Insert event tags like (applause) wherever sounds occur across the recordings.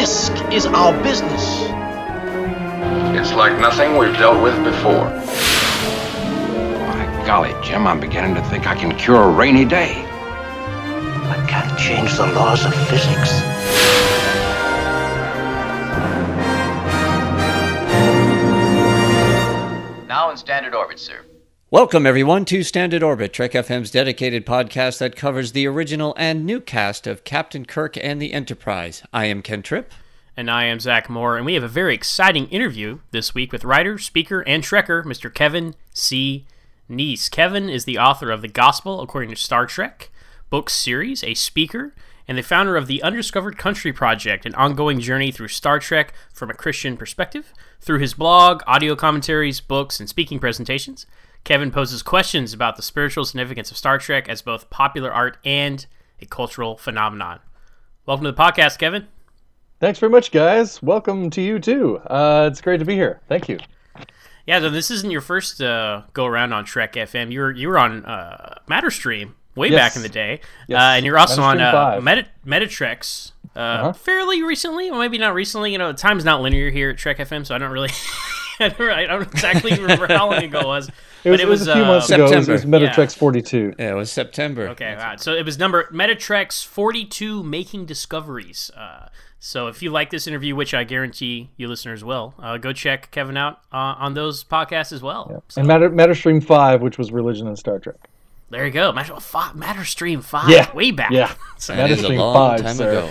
Risk is our business. It's like nothing we've dealt with before. My golly, Jim, I'm beginning to think I can cure a rainy day. I can't change the laws of physics. Now in standard orbit, sir. Welcome, everyone, to Standard Orbit, Trek FM's dedicated podcast that covers the original and new cast of Captain Kirk and the Enterprise. I am Ken Tripp. And I am Zach Moore, and we have a very exciting interview this week with writer, speaker, and trekker, Mr. Kevin C. Neece. Kevin is the author of The Gospel According to Star Trek book series, a speaker, and the founder of the Undiscovered Country Project, an ongoing journey through Star Trek from a Christian perspective. Through his blog, audio commentaries, books, and speaking presentations, Kevin poses questions about the spiritual significance of Star Trek as both popular art and a cultural phenomenon. Welcome to the podcast, Kevin. Thanks very much, guys. Welcome to you too. Uh, it's great to be here. Thank you. Yeah, so this isn't your first uh, go around on Trek FM. You were you were on uh, Matterstream way Yes. back in the day, Yes. uh, and you're also on uh, Meta Metatrex uh, Uh-huh. fairly recently, or maybe not recently. You know, time's not linear here at Trek FM, so I don't really, (laughs) I, don't, I don't exactly remember how long ago it was. It was, but it was, a few uh, months ago. It was, it was September. Metatrex 42. Yeah, it was September. Okay, all right. So it was number Metatrex 42 Making Discoveries. Uh, so if you like this interview, which I guarantee you listeners will, uh, go check Kevin out uh, on those podcasts as well. So And Matter, Matterstream 5, which was Religion and Star Trek. there you go. Matter, fi- Matterstream 5, Yeah, way back. yeah. So, That is a Matterstream long 5, time sir.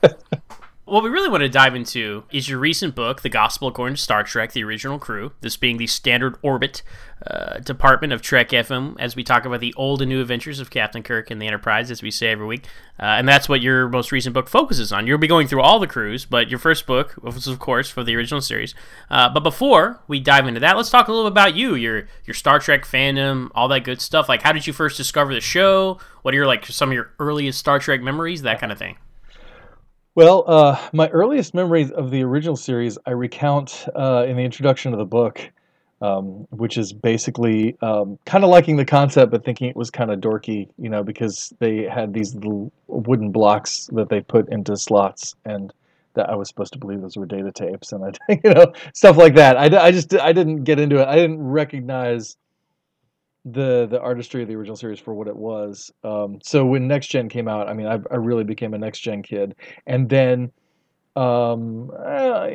ago. (laughs) what we really want to dive into is your recent book, The Gospel According to Star Trek, The Original Crew, this being the standard orbit uh, department of Trek FM, as we talk about the old and new adventures of Captain Kirk and the Enterprise, as we say every week. Uh, and that's what your most recent book focuses on. You'll be going through all the crews, but your first book was, of course, for the original series. Uh, but before we dive into that, let's talk a little bit about you, your your Star Trek fandom, all that good stuff. Like, how did you first discover the show? What are your like some of your earliest Star Trek memories? That kind of thing. Well, uh, my earliest memories of the original series I recount uh, in the introduction of the book, um, which is basically um, kind of liking the concept, but thinking it was kind of dorky, you know, because they had these little wooden blocks that they put into slots, and that I was supposed to believe those were data tapes, and I, (laughs) you know, stuff like that. I, I just I didn't get into it. I didn't recognize the the artistry of the original series for what it was. Um, so when Next Gen came out, I mean, I, I really became a Next Gen kid, and then um, uh,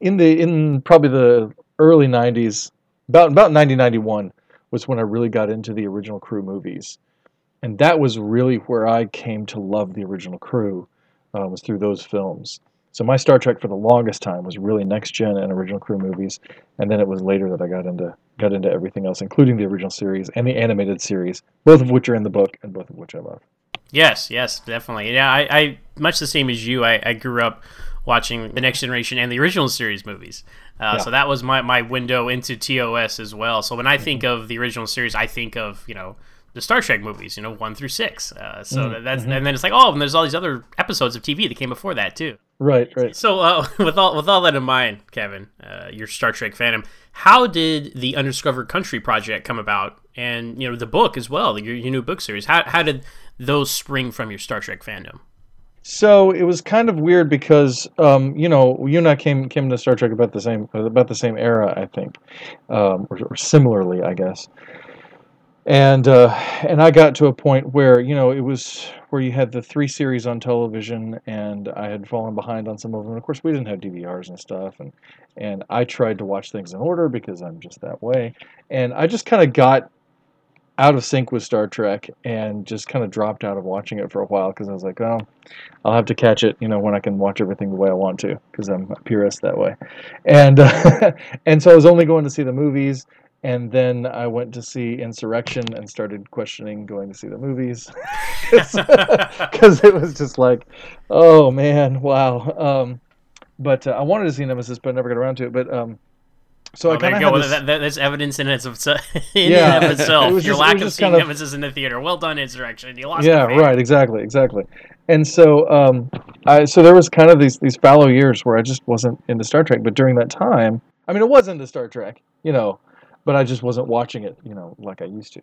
in the in probably the early '90s, about about 1991 was when I really got into the original crew movies, and that was really where I came to love the original crew. Uh, was through those films. So my Star Trek for the longest time was really Next Gen and original crew movies, and then it was later that I got into got into everything else, including the original series and the animated series, both of which are in the book and both of which I love. Yes, yes, definitely. Yeah, I, I much the same as you. I, I grew up watching the Next Generation and the original series movies, uh, Yeah. so that was my, my window into TOS as well. So when I think of the original series, I think of you know the Star Trek movies, you know one through six. Uh, so that, that's and then it's like oh, and there's all these other episodes of TV that came before that too. Right, right. So uh, (laughs) with all with all that in mind, Kevin, uh, your Star Trek fandom, how did the Undiscovered Country project come about, and you know the book as well, your, your new book series? How how did those spring from your Star Trek fandom? So it was kind of weird because um, you know you and I came came to Star Trek about the same about the same era, I think, um, or, or similarly, I guess. And uh, and I got to a point where you know it was where you had the three series on television, and I had fallen behind on some of them. Of course, we didn't have DVRs and stuff, and and I tried to watch things in order because I'm just that way, and I just kind of got out of sync with Star Trek and just kind of dropped out of watching it for a while because I was like, oh, I'll have to catch it, you know, when I can watch everything the way I want to because I'm a purist that way, and uh, (laughs) and so I was only going to see the movies and then I went to see Insurrection and started questioning going to see the movies (laughs) (laughs) because it was just like, oh man, wow. Um, but uh, I wanted to see Nemesis, but I never got around to it. But um, so Oh, I there kind of go. had this, That, that, that's evidence in, its, in Yeah. and of itself. (laughs) It was Your just- it lack was of seeing kind of- Nemesis in the theater. Well done, Insurrection. You lost. yeah, a right, exactly, exactly. And so, um, I so there was kind of these these fallow years where I just wasn't into Star Trek. But during that time, I mean, it wasn't into Star Trek, you know, but I just wasn't watching it, you know, like I used to.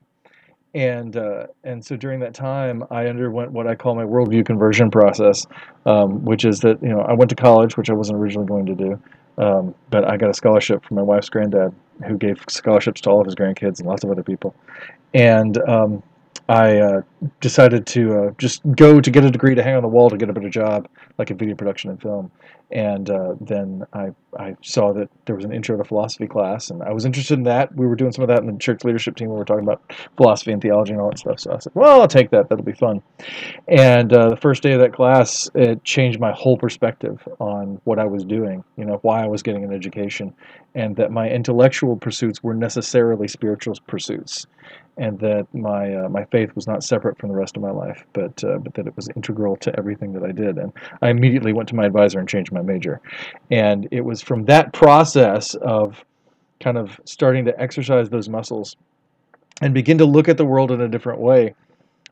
And uh, and so during that time, I underwent what I call my worldview conversion process, um, which is that you know I went to college, which I wasn't originally going to do, um, but I got a scholarship from my wife's granddad, who gave scholarships to all of his grandkids and lots of other people, and um, I uh, decided to uh, just go to get a degree to hang on the wall to get a better job, like in video production and film. And uh, then I, I saw that there was an intro to philosophy class, and I was interested in that. We were doing some of that in the church leadership team. We were talking about philosophy and theology and all that stuff. So I said, well, I'll take that. That'll be fun. And uh, the first day of that class, it changed my whole perspective on what I was doing, you know, why I was getting an education, and that my intellectual pursuits were necessarily spiritual pursuits and that my uh, my faith was not separate from the rest of my life, but uh, but that it was integral to everything that I did. And I immediately went to my advisor and changed my major. And it was from that process of kind of starting to exercise those muscles and begin to look at the world in a different way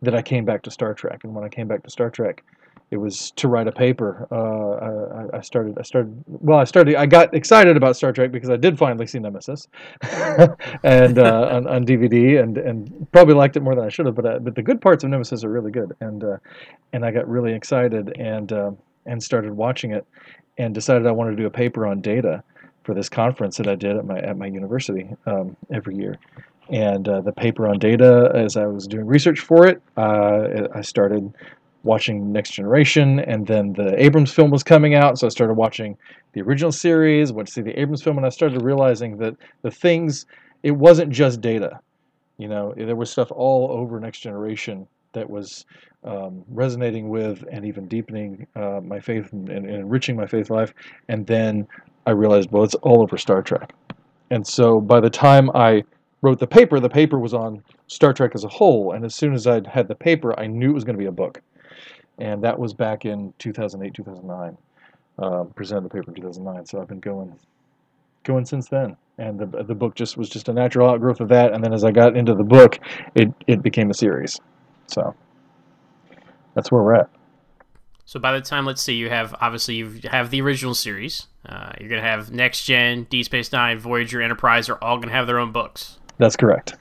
that I came back to Star Trek. And when I came back to Star Trek, it was to write a paper. Uh, I, I started. I started. Well, I started. I got excited about Star Trek because I did finally see Nemesis, (laughs) and uh, on, on DVD, and and probably liked it more than I should have. But uh, but the good parts of Nemesis are really good, and uh, and I got really excited and uh, and started watching it, and decided I wanted to do a paper on data for this conference that I did at my at my university um, every year. And uh, the paper on data, as I was doing research for it, uh, I started watching Next Generation, and then the Abrams film was coming out, so I started watching the original series, went to see the Abrams film, and I started realizing that the things, it wasn't just data. You know, there was stuff all over Next Generation that was um, resonating with and even deepening uh, my faith and, and enriching my faith life. And then I realized, well, it's all over Star Trek. And so by the time I wrote the paper, the paper was on Star Trek as a whole. And as soon as I'd had the paper, I knew it was going to be a book and that was back in 2008 2009 uh, presented the paper in 2009 so i've been going going since then and the, the book just was just a natural outgrowth of that and then as i got into the book it, it became a series so that's where we're at So by the time, let's see, you have obviously you have the original series. Uh, you're gonna have Next Gen, Deep Space Nine, Voyager, Enterprise are all gonna have their own books. that's correct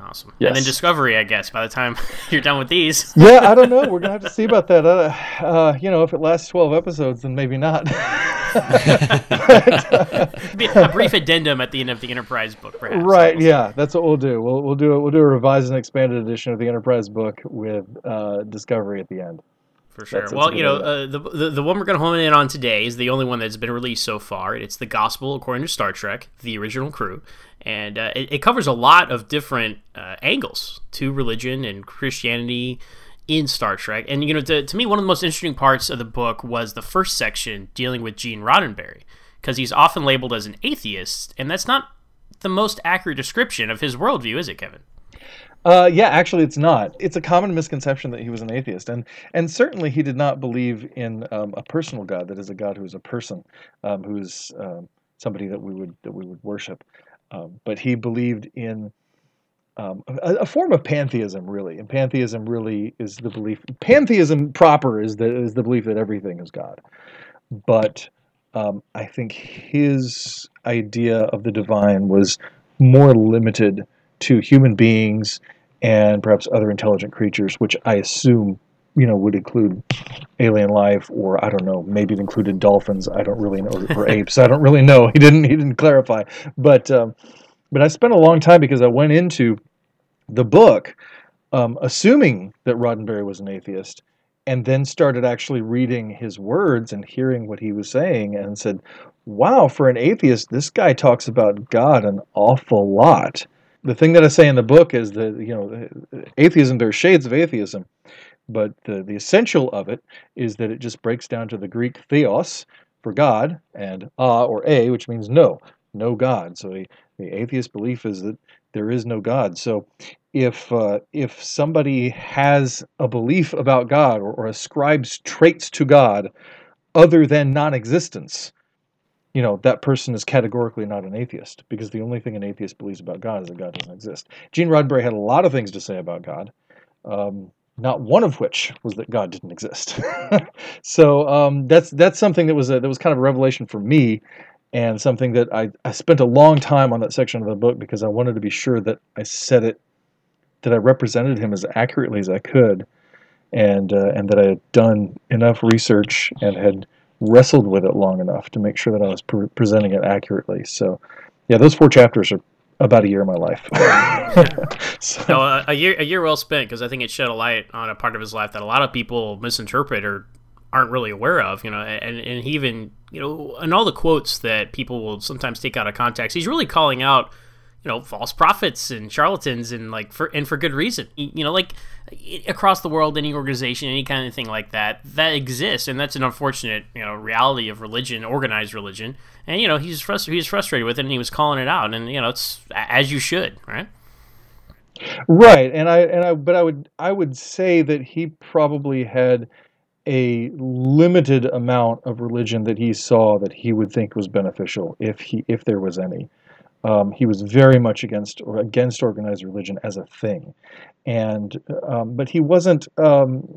Awesome. Yes. And then Discovery, I guess. By the time (laughs) you're done with these, (laughs) yeah i don't know we're gonna have to see about that uh, uh, you know if it lasts 12 episodes then maybe not (laughs) Be a brief addendum at the end of the Enterprise book, perhaps. right yeah that's what we'll do we'll, we'll do it we'll do a revised and expanded edition of the enterprise book with uh, discovery at the end For sure. That's well, you know, uh, the, the the one we're going to hone in on today is the only one that's been released so far. It's the Gospel according to Star Trek, the original crew, and uh, it, it covers a lot of different uh, angles to religion and Christianity in Star Trek. And you know, to, to me, one of the most interesting parts of the book was the first section dealing with Gene Roddenberry, because he's often labeled as an atheist, and that's not the most accurate description of his worldview, is it, Kevin? Uh, yeah, actually, it's not. It's a common misconception that he was an atheist, and and certainly he did not believe in um, a personal God that is a God who is a person, um, who is um, somebody that we would that we would worship. Um, but he believed in um, a, a form of pantheism, really. And pantheism really is the belief. Pantheism proper is the is the belief that everything is God. But um, I think his idea of the divine was more limited to human beings and perhaps other intelligent creatures, which I assume you know would include alien life, or I don't know, maybe it included dolphins. I don't really know, or (laughs) apes. I don't really know. He didn't he didn't clarify, but um, but I spent a long time because I went into the book, um, assuming that Roddenberry was an atheist, and then started actually reading his words and hearing what he was saying, and said, "Wow, for an atheist, this guy talks about God an awful lot." The thing that I say in the book is that you know, atheism. There are shades of atheism, but the the essential of it is that it just breaks down to the Greek theos for God and a or a, which means no, no God. So the atheist belief is that there is no God. So if uh, if somebody has a belief about God or, or ascribes traits to God other than non-existence, you know that person is categorically not an atheist because the only thing an atheist believes about God is that God doesn't exist. Gene Roddenberry had a lot of things to say about God. Um, not one of which was that God didn't exist. (laughs) so um, that's that's something that was a, that was kind of a revelation for me, and something that I, I spent a long time on that section of the book because I wanted to be sure that I said it, that I represented him as accurately as I could, and uh, and that I had done enough research and had wrestled with it long enough to make sure that I was pre- presenting it accurately. So, yeah, those four chapters are about a year of my life. (laughs) (laughs) so. no, a, a, year a year well spent because I think it shed a light on a part of his life that a lot of people misinterpret or aren't really aware of. You know, and and he even you know, and all the quotes that people will sometimes take out of context, he's really calling out you know false prophets and charlatans and like for and for good reason. You know like across the world any organization any kind of thing like that that exists. And that's an unfortunate you know reality of religion organized religion. And you know he's frustrated he's frustrated with it and he was calling it out. And you know it's as you should right? Right. And i and i but i would i would say that he probably had a limited amount of religion that he saw that he would think was beneficial if he if there was any um, he was very much against or against organized religion as a thing, and um, but he wasn't. Um,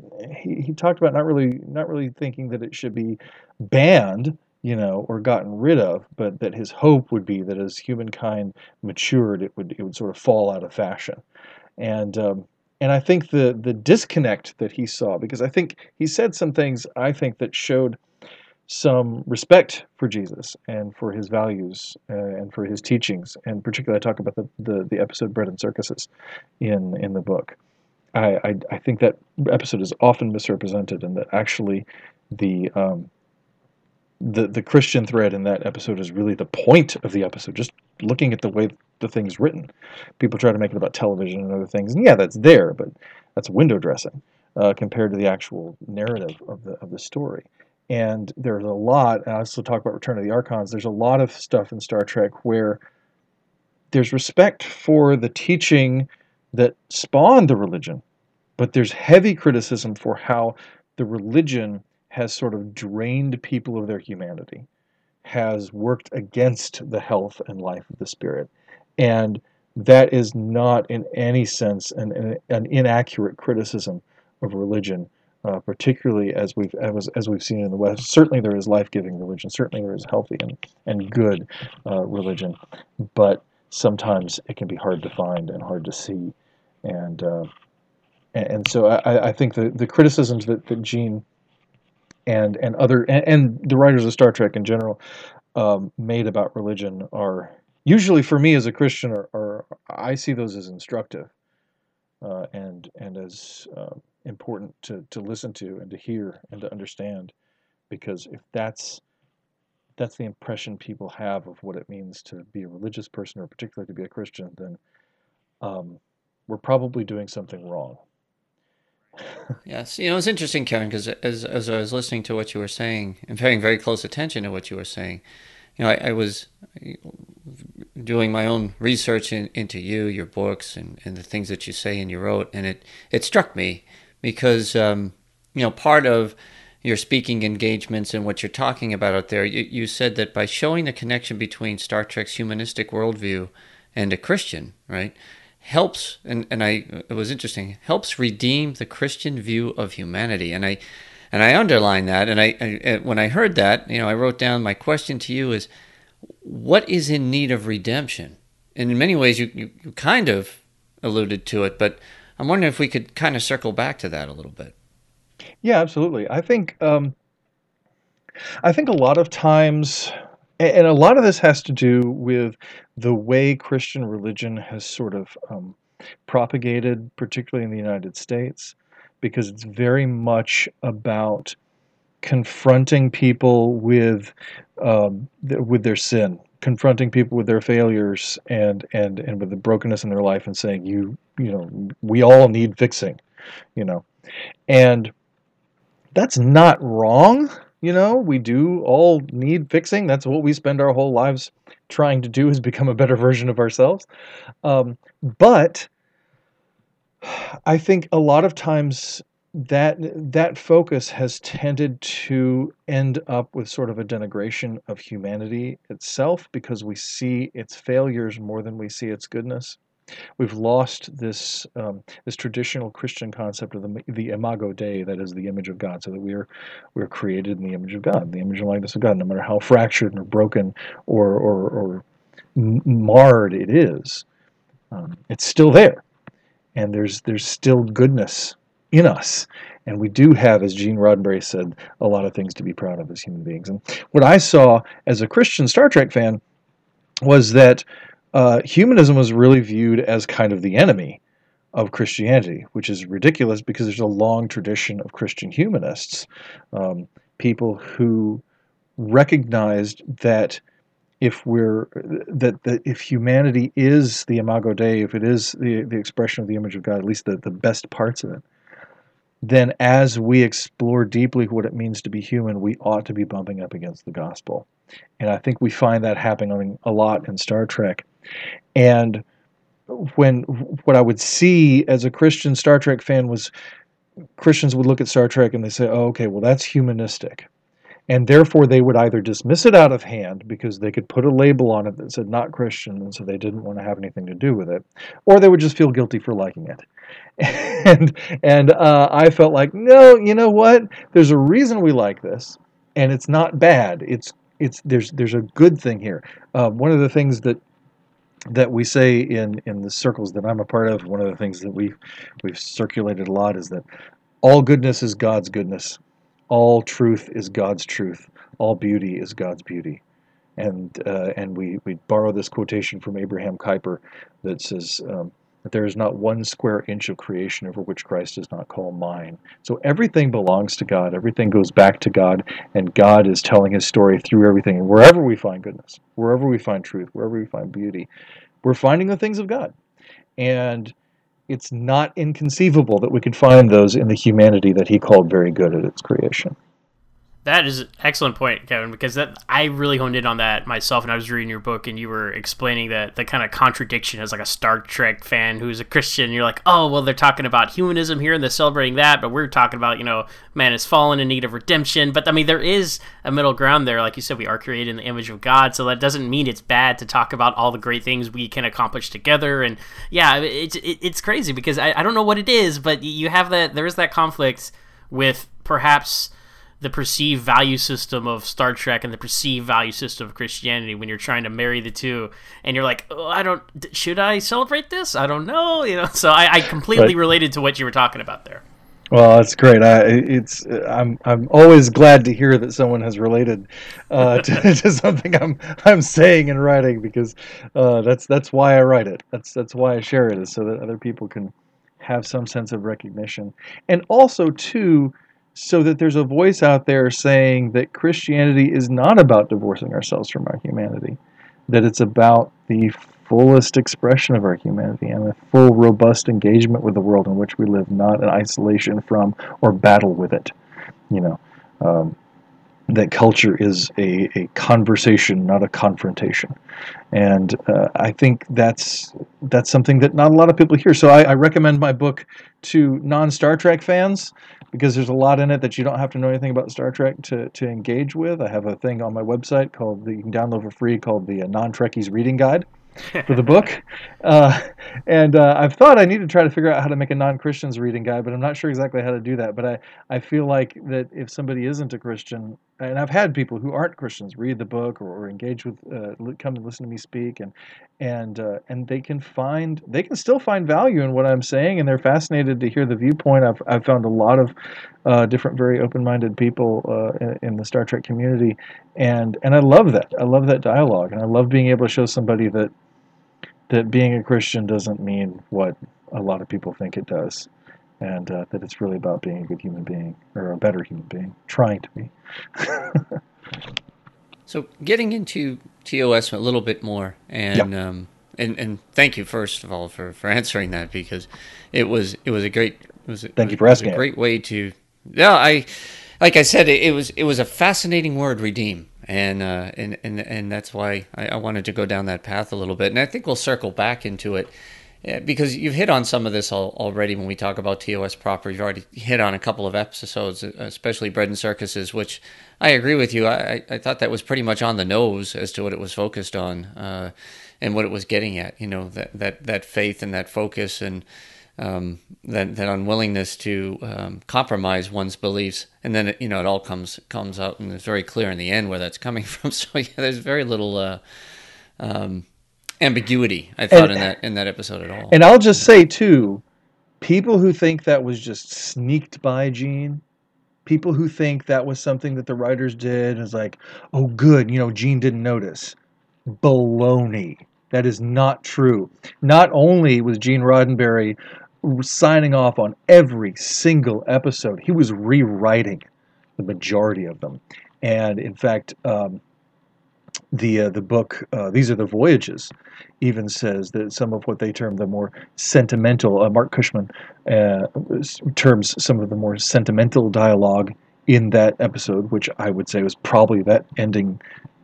he, he talked about not really not really thinking that it should be banned, you know, or gotten rid of, but that his hope would be that as humankind matured, it would it would sort of fall out of fashion, and um, and I think the the disconnect that he saw because I think he said some things I think that showed some respect for Jesus and for his values uh, and for his teachings. And particularly, I talk about the, the, the, episode Bread and Circuses in, in the book. I, I, I, think that episode is often misrepresented, and that actually the, um, the, the Christian thread in that episode is really the point of the episode, just looking at the way the thing's written. People try to make it about television and other things, and yeah, that's there, but that's window dressing. Uh, compared to the actual narrative of the of the story and there's a lot i also talk about return of the archons there's a lot of stuff in star trek where there's respect for the teaching that spawned the religion but there's heavy criticism for how the religion has sort of drained people of their humanity has worked against the health and life of the spirit. And that is not in any sense an, an inaccurate criticism of religion uh, particularly as we've as, as we've seen in the West. Certainly, there is life-giving religion. Certainly, there is healthy and and good uh, religion, but sometimes it can be hard to find and hard to see, and uh, and, so I, I think the the criticisms that that Gene and and other and, and the writers of Star Trek in general um, made about religion are usually for me as a Christian are I see those as instructive uh, and and as uh, important to, to listen to and to hear and to understand because if that's that's the impression people have of what it means to be a religious person or particularly to be a Christian, then um, we're probably doing something wrong. (laughs) yes, you know it's interesting, Kevin, because as as I was listening to what you were saying and paying very close attention to what you were saying, you know, I, I was doing my own research in, into you, your books, and, and the things that you say and you wrote, and it it struck me because um, you know part of your speaking engagements and what you're talking about out there, you, you said that by showing the connection between Star Trek's humanistic worldview and a Christian, right, helps and, and I it was interesting helps redeem the Christian view of humanity, and I and I underline that, and I, I when I heard that, you know, I wrote down my question to you is, what is in need of redemption? And in many ways, you, you, you kind of alluded to it, but I'm wondering if we could kind of circle back to that a little bit. Yeah, absolutely. I think um, I think a lot of times, and a lot of this has to do with the way Christian religion has sort of um, propagated, particularly in the United States, because it's very much about confronting people with um, th- with their sin, confronting people with their failures and and and with the brokenness in their life, and saying you you know we all need fixing, you know, and that's not wrong. You know, we do all need fixing. That's what we spend our whole lives trying to do is become a better version of ourselves. Um, but I think a lot of times that that focus has tended to end up with sort of a denigration of humanity itself because we see its failures more than we see its goodness. We've lost this um, this traditional Christian concept of the the imago Dei, that is the image of God, so that we are we are created in the image of God, the image and likeness of God, no matter how fractured or broken or or, or marred it is, um, it's still there, and there's there's still goodness in us. And we do have, as Gene Roddenberry said, a lot of things to be proud of as human beings. And what I saw as a Christian Star Trek fan was that uh, humanism was really viewed as kind of the enemy of Christianity, which is ridiculous because there's a long tradition of Christian humanists, um, people who recognized that if we're that, that if humanity is the imago dei, if it is the, the expression of the image of God, at least the, the best parts of it, then as we explore deeply what it means to be human, we ought to be bumping up against the gospel. And I think we find that happening a lot in Star Trek. And when what I would see as a Christian Star Trek fan was Christians would look at Star Trek and they say, oh, okay, well, that's humanistic. And therefore, they would either dismiss it out of hand because they could put a label on it that said not Christian, and so they didn't want to have anything to do with it, or they would just feel guilty for liking it. (laughs) and and uh, I felt like, no, you know what? There's a reason we like this, and it's not bad. It's it's there's there's a good thing here. Uh, one of the things that that we say in in the circles that I'm a part of, one of the things that we we've circulated a lot is that all goodness is God's goodness all truth is God's truth. All beauty is God's beauty. And uh, and we, we borrow this quotation from Abraham Kuyper that says um, that there is not one square inch of creation over which Christ does not call mine. So everything belongs to God. Everything goes back to God, and God is telling His story through everything. And wherever we find goodness, wherever we find truth, wherever we find beauty, we're finding the things of God. And it's not inconceivable that we could find those in the humanity that he called very good at its creation. That is an excellent point, Kevin, because that I really honed in on that myself, and I was reading your book, and you were explaining that the kind of contradiction as like a Star Trek fan who's a Christian. You're like, oh, well, they're talking about humanism here, and they're celebrating that, but we're talking about you know, man is fallen in need of redemption. But I mean, there is a middle ground there. Like you said, we are created in the image of God, so that doesn't mean it's bad to talk about all the great things we can accomplish together. And yeah, it's it's crazy because I, I don't know what it is, but you have that there is that conflict with perhaps the perceived value system of Star Trek and the perceived value system of Christianity when you're trying to marry the two, and you're like, oh, I don't, should I celebrate this? I don't know, (laughs) you know. So I, I completely right. related to what you were talking about there. Well, that's great. I, it's I'm I'm always glad to hear that someone has related uh, (laughs) to, to, something I'm I'm saying and writing because uh, that's that's why I write it. That's that's why I share it is so that other people can have some sense of recognition, and also too so that there's a voice out there saying that Christianity is not about divorcing ourselves from our humanity, that it's about the fullest expression of our humanity and a full, robust engagement with the world in which we live, not an isolation from or battle with it. You know, um, that culture is a, a conversation, not a confrontation, and uh, I think that's that's something that not a lot of people hear. So I, I recommend my book to non Star Trek fans because there's a lot in it that you don't have to know anything about Star Trek to, to engage with. I have a thing on my website called that you can download for free called the uh, Non Trekkies Reading Guide for the book. (laughs) Uh, and uh, I've thought I need to try to figure out how to make a non Christians reading guide, but I'm not sure exactly how to do that. But I, I feel like that if somebody isn't a Christian, and I've had people who aren't Christians read the book or, or engage with, uh, come and listen to me speak, and and uh, and they can find they can still find value in what I'm saying, and they're fascinated to hear the viewpoint. I've I've found a lot of uh, different, very open-minded people uh, in, in the Star Trek community, and and I love that. I love that dialogue, and I love being able to show somebody that that being a Christian doesn't mean what a lot of people think it does, and uh, that it's really about being a good human being or a better human being, trying to be. (laughs) so, getting into TOS a little bit more, and yep. um, and and thank you first of all for, for answering that because it was it was a great it was thank you for asking a great way to yeah I like I said it, it was it was a fascinating word redeem and uh, and and and that's why I, I, wanted to go down that path a little bit and I think we'll circle back into it because you've hit on some of this already when we talk about TOS proper you've already hit on a couple of episodes especially bread and circuses which I agree with you I, I thought that was pretty much on the nose as to what it was focused on. Uh, and what it was getting at. You know that that that faith and that focus and um, that that unwillingness to um, compromise one's beliefs, and then it, you know it all comes comes out and it's very clear in the end where that's coming (laughs) from. So yeah, there's very little uh, um, ambiguity I thought and, in that in that episode at all. And I'll just say too, people who think that was just sneaked by Gene, people who think that was something that the writers did is like, oh good, you know Gene didn't notice. Baloney. That is not true. Not only was Gene Roddenberry signing off on every single episode, he was rewriting the majority of them. And in fact, um, the uh, the book uh, these are the voyages even says that some of what they term the more sentimental uh, Marc Cushman uh, terms some of the more sentimental dialogue in that episode which i would say was probably that ending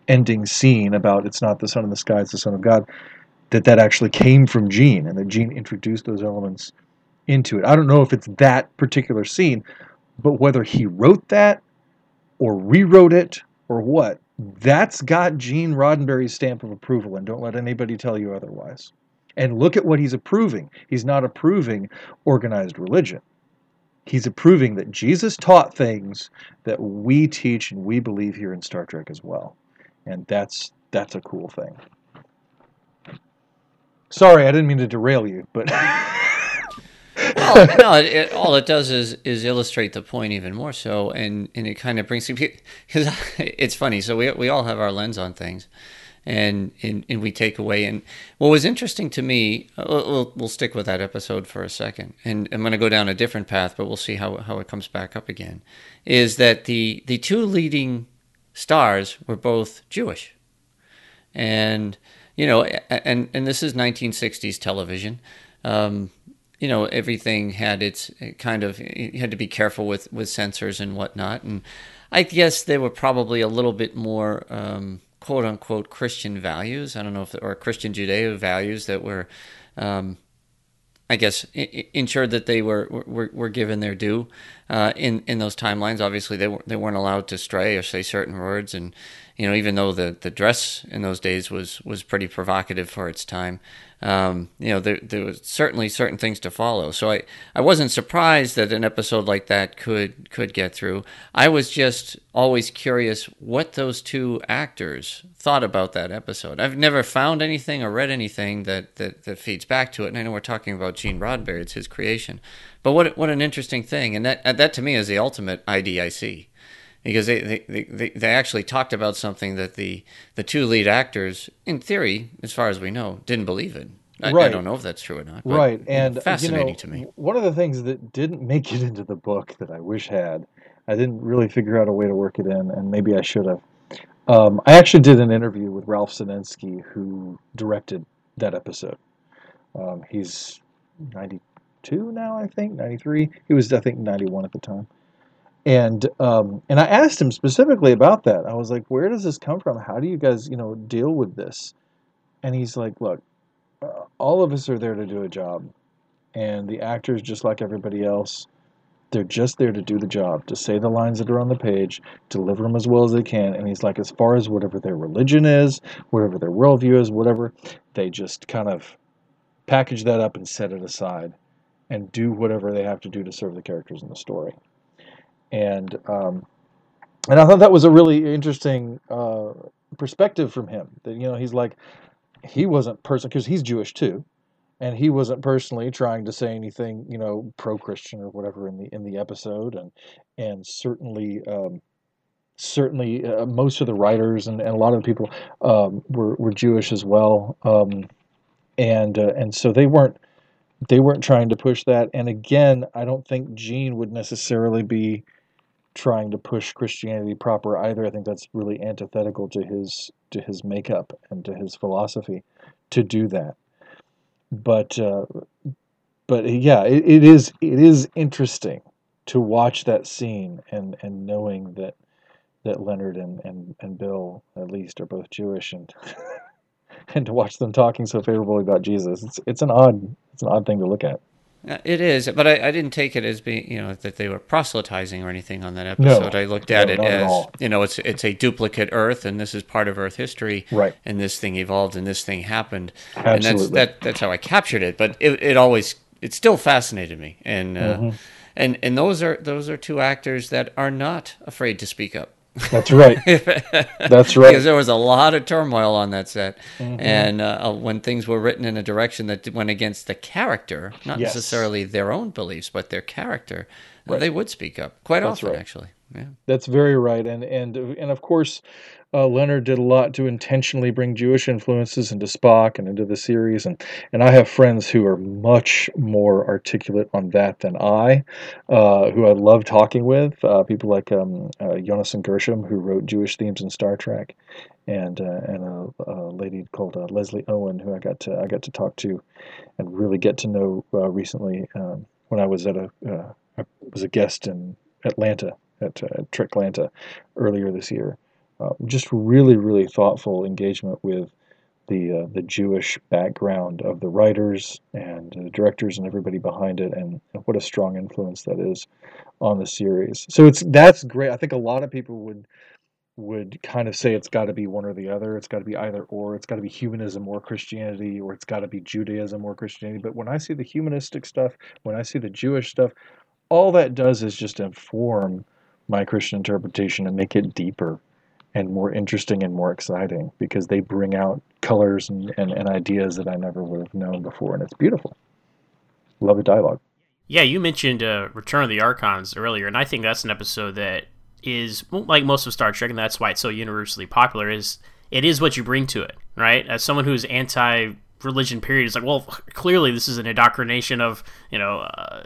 ending scene about it's not the sun in the sky, it's the Son of God, that that actually came from Gene and that Gene introduced those elements into it. I don't know if it's that particular scene, but whether he wrote that or rewrote it or what, that's got Gene Roddenberry's stamp of approval, and don't let anybody tell you otherwise. And look at what he's approving. He's not approving organized religion. He's approving that Jesus taught things that we teach and we believe here in Star Trek as well and that's that's a cool thing. Sorry, I didn't mean to derail you, but. (laughs) well, no, it, all it does is is illustrate the point even more so, and and it kind of brings because (laughs) (laughs) it's funny. So we we all have our lens on things, and and, and we take away. And what was interesting to me, uh, we'll, we'll stick with that episode for a second, and I'm going to go down a different path, but we'll see how how it comes back up again. Is that the the two leading stars were both Jewish. And, you know, and, and this is 1960s television. Um, you know, everything had its kind of, you had to be careful with, with censors and whatnot. And I guess they were probably a little bit more, um, quote unquote, Christian values. I don't know if, or Christian Judeo values that were, um, I guess, ensured that they were, were, were given their due uh, in in those timelines. Obviously, they were, they weren't allowed to stray or say certain words, and you know, even though the, the dress in those days was was pretty provocative for its time, um, you know, there there was certainly certain things to follow. So I, I wasn't surprised that an episode like that could could get through. I was just always curious what those two actors thought about that episode. I've never found anything or read anything that that, that feeds back to it. And I know we're talking about Gene Roddenberry; it's his creation. But what what an interesting thing, and that that to me is the ultimate IDIC, because they they, they, they actually talked about something that the the two lead actors, in theory, as far as we know, didn't believe in. I, right. I don't know if that's true or not. right, and fascinating you know, to me. One of the things that didn't make it into the book that I wish had, I didn't really figure out a way to work it in, and maybe I should have. Um, I actually did an interview with Ralph Senensky, who directed that episode. Um, he's 92 now, I think, 93. He was, I think, 91 at the time. And um, and I asked him specifically about that. I was like, "Where does this come from? How do you guys, you know, deal with this?" And he's like, "Look, uh, all of us are there to do a job, and the actors, just like everybody else, they're just there to do the job, to say the lines that are on the page, deliver them as well as they can. And he's like, as far as whatever their religion is, whatever their worldview is, whatever, they just kind of package that up and set it aside and do whatever they have to do to serve the characters in the story. And um, and I thought that was a really interesting uh, perspective from him. That you know he's like he wasn't person because he's Jewish too, and he wasn't personally trying to say anything you know pro Christian or whatever in the in the episode, and and certainly. Um, certainly, uh, most of the writers and, and a lot of the people um, were, were Jewish as well. Um, and uh, and so they weren't they weren't trying to push that. And again, I don't think Gene would necessarily be trying to push Christianity proper either. I think that's really antithetical to his to his makeup and to his philosophy to do that. But uh, but yeah, it, it is it is interesting to watch that scene and and knowing that that Leonard and, and, and Bill at least are both Jewish and (laughs) and to watch them talking so favorably about Jesus. It's it's an odd it's an odd thing to look at. Uh, It is, but I, I didn't take it as being, you know, that they were proselytizing or anything on that episode. No, I looked at No, it not at as, you know, it's it's a duplicate Earth, and this is part of Earth history, Right. And this thing evolved, and this thing happened, and that's that that's how I captured it. But it, it always it still fascinated me, and uh, Mm-hmm. and and those are those are two actors that are not afraid to speak up. That's right. (laughs) That's right. because there was a lot of turmoil on that set, Mm-hmm. and uh, when things were written in a direction that went against the character, not Yes. necessarily their own beliefs, but their character, uh, Right. they would speak up quite That's often, right. actually. Yeah. That's very right, and and and of course, uh, Leonard did a lot to intentionally bring Jewish influences into Spock and into the series, and and I have friends who are much more articulate on that than I, uh, who I love talking with. Uh, people like um, uh, Jonathan Gershom, who wrote Jewish themes in Star Trek, and uh, and a, a lady called uh, Leslie Owen, who I got to I got to talk to, and really get to know recently um, when I was at a I was a guest in Atlanta at uh, Atlanta earlier this year. Uh, just really, really thoughtful engagement with the uh, the Jewish background of the writers and the directors and everybody behind it, and, what a strong influence that is on the series. So it's that's great. I think a lot of people would would kind of say it's got to be one or the other. It's got to be either or. It's got to be humanism or Christianity, or it's got to be Judaism or Christianity. But when I see the humanistic stuff, when I see the Jewish stuff, all that does is just inform my Christian interpretation and make it deeper and more interesting and more exciting because they bring out colors and, and, and ideas that I never would have known before. And it's beautiful. Love the dialogue. Yeah, you mentioned uh, Return of the Archons earlier, and I think that's an episode that is like most of Star Trek, and that's why it's so universally popular. Is it is what you bring to it, right? As someone who's anti religion, period, it's like, well, clearly this is an indoctrination of you know uh,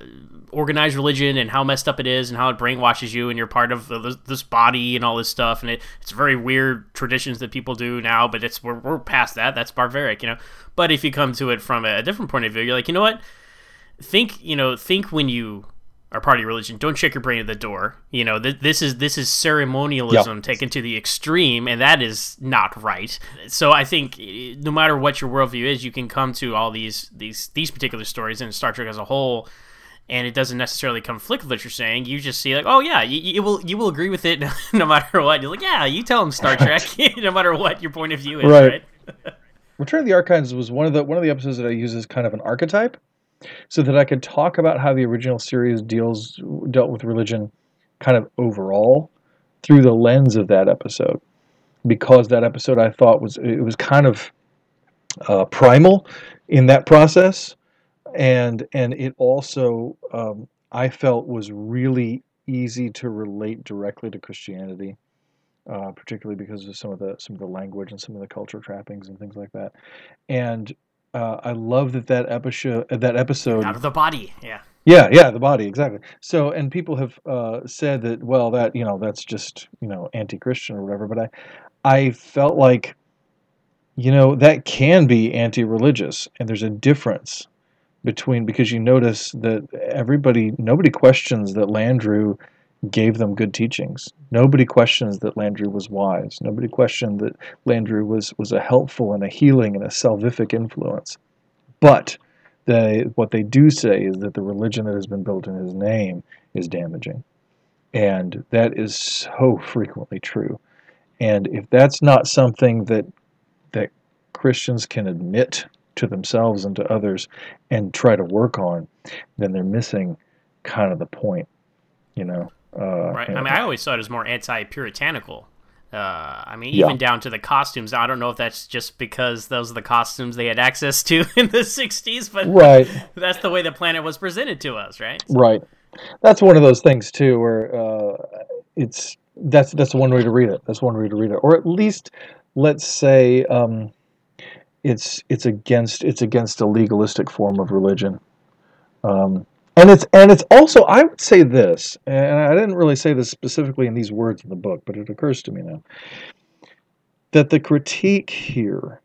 organized religion and how messed up it is and how it brainwashes you and you're part of this, this body and all this stuff. And it, it's very weird traditions that people do now but it's we're, we're past that. That's barbaric you know? But if you come to it from a different point of view you're like you know what? Think you know think when you are part of your religion don't check your brain at the door. You know th- this is this is ceremonialism taken to the extreme and that is not right. So i think eh, no matter what your worldview is you can come to all these these these particular stories and star trek as a whole and it doesn't necessarily conflict with what you're saying. You just see like oh yeah you, you will you will agree with it (laughs) no matter what. You're like yeah you tell them star (laughs) trek (laughs) no matter what your point of view is Right. right, Return of the Archons was one of the one of the episodes that I use as kind of an archetype, so that I could talk about how the original series deals dealt with religion, kind of overall, through the lens of that episode, because that episode I thought was it was kind of uh, primal in that process, and and it also um, I felt was really easy to relate directly to Christianity uh, particularly because of some of the some of the language and some of the culture trappings and things like that. And uh, I love that that episode that episode. out of the body yeah Yeah, yeah, the body exactly. So, and people have uh, said that well, that you know, that's just you know anti-Christian or whatever. But I, I felt like, you know, that can be anti-religious, and there's a difference between because you notice that everybody, nobody questions that Landru gave them good teachings. Nobody questions that Landru was wise. Nobody questioned that Landru was was a helpful and a healing and a salvific influence. But they what they do say is that the religion that has been built in his name is damaging. And that is so frequently true. And if that's not something that that Christians can admit to themselves and to others and try to work on, then they're missing kind of the point, you know. Uh, Right. I mean, I always thought it was more anti-puritanical. Uh, I mean, Yeah. even down to the costumes. I don't know if that's just because those are the costumes they had access to (laughs) in the '60s, but right. that's the way the planet was presented to us, right? Right. That's one of those things too, where uh, it's that's that's one way to read it. That's one way to read it, or at least let's say um, it's it's against it's against a legalistic form of religion. Um, and it's and it's also I would say this, and I didn't really say this specifically in these words in the book, but it occurs to me now that the critique here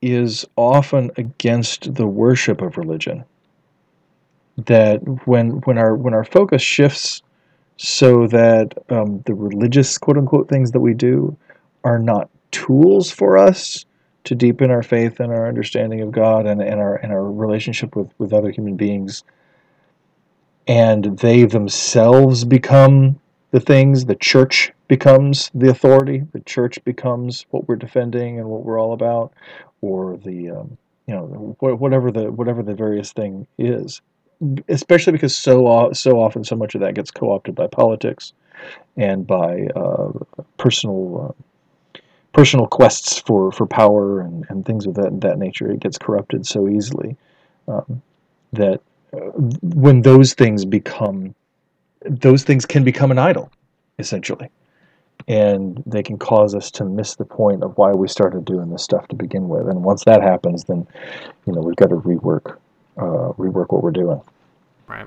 is often against the worship of religion. That when when our when our focus shifts so that um, the religious quote unquote things that we do are not tools for us to deepen our faith and our understanding of God and, and our and our relationship with, with other human beings and they themselves become the things the church becomes the authority the church becomes what we're defending and what we're all about or the um, you know whatever the whatever the various thing is. Especially because so so often so much of that gets co-opted by politics and by uh, personal uh, personal quests for, for power and, and things of that that nature. It gets corrupted so easily um, that when those things become those things can become an idol essentially. And they can cause us to miss the point of why we started doing this stuff to begin with. And once that happens then you know we've got to rework uh, rework what we're doing. Right.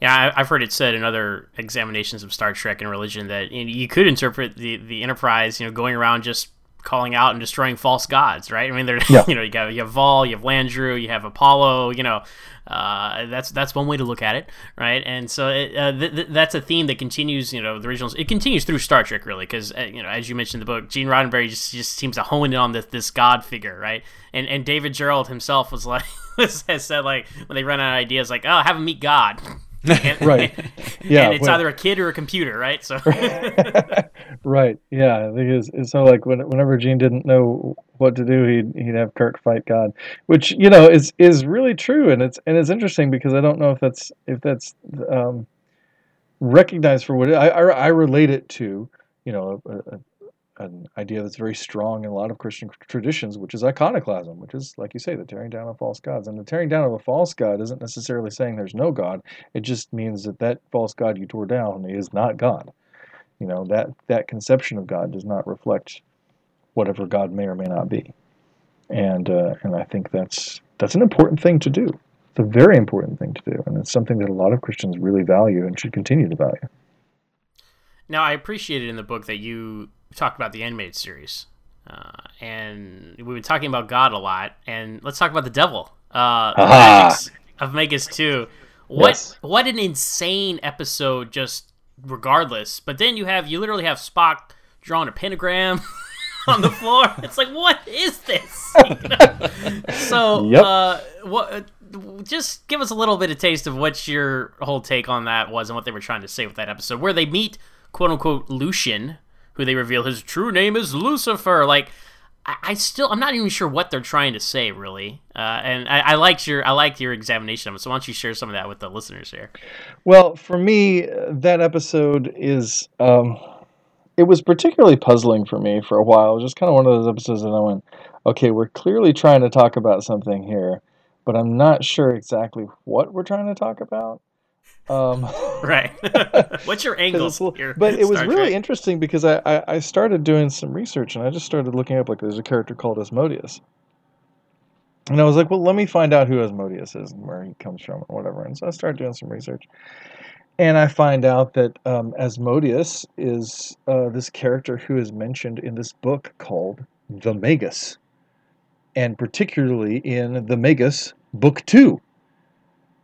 Yeah, I've heard it said in other examinations of Star Trek and religion that you could interpret the, the Enterprise, you know, going around just calling out and destroying false gods, right? I mean, they're yeah. (laughs) you know you got you have Vaal, you have Landru, you have Apollo, you know, uh, that's that's one way to look at it, right? And so it, uh, th- th- that's a theme that continues. You know, the originals. It continues through Star Trek, really, because uh, you know, as you mentioned in the book, Gene Roddenberry just, just seems to hone in on this this God figure, right? And and David Gerrold himself was like (laughs) has said like when they run out of ideas, like oh, have him meet God. (laughs) And, right. (laughs) Yeah. And it's when, either a kid or a computer, right? So. (laughs) right. Yeah. Because so like when, whenever Gene didn't know what to do, he'd he'd have Kirk fight God, which you know is is really true, and it's and it's interesting because I don't know if that's if that's um, recognized for what it, I, I I relate it to you know a, a an idea that's very strong in a lot of Christian traditions, which is iconoclasm, which is, like you say, the tearing down of false gods. And the tearing down of a false god isn't necessarily saying there's no God. It just means that that false god you tore down is not God. You know that that conception of God does not reflect whatever God may or may not be. And uh, and I think that's that's an important thing to do. It's a very important thing to do, and it's something that a lot of Christians really value and should continue to value. Now, I appreciated in the book that you talked about the animated series, uh, and we've been talking about God a lot. And let's talk about the devil. Uh, the of Megas-Tu. What yes. what an insane episode! Just regardless, but then you have you literally have Spock drawing a pentagram. (laughs) on the floor. (laughs) It's like, what is this? You (laughs) know? So, yep. uh, what? Just give us a little bit of taste of what your whole take on that was and what they were trying to say with that episode, where they meet quote unquote Lucian, who they reveal his true name is Lucifer. Like, I, I still, I'm not even sure what they're trying to say, really. Uh, and I, I liked your, I liked your examination of it. So why don't you share some of that with the listeners here? Well, for me, that episode is, um, it was particularly puzzling for me for a while. It was just kind of one of those episodes that I went, okay, we're clearly trying to talk about something here, but I'm not sure exactly what we're trying to talk about. Um, (laughs) right. (laughs) What's your angle here? But it was Star really Trek? interesting because I, I, I, started doing some research and I just started looking up like there's a character called Asmodeus. And I was like, well, let me find out who Asmodeus is and where he comes from or whatever. And so I started doing some research. And I find out that um, Asmodeus is uh, this character who is mentioned in this book called The Magus. And particularly in The Magus, Book 2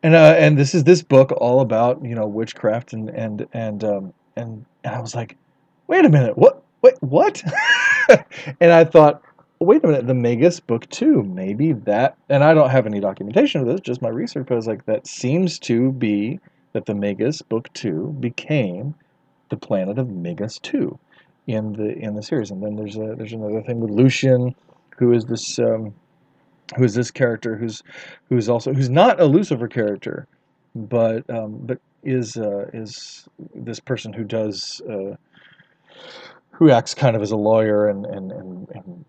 and uh, and this is this book all about you know witchcraft and and and um, and, and I was like, wait a minute, what wait what? (laughs) and I thought, wait a minute, the Magus book two, maybe that, and I don't have any documentation of this, just my research. But I was like, that seems to be that the Magus book two became the planet of Magus two in the in the series, and then there's a there's another thing with Lucian, who is this. Um, who is this character who's who's also who's not a Lucifer character, but um, but is uh, is this person who does uh, who acts kind of as a lawyer and and and, and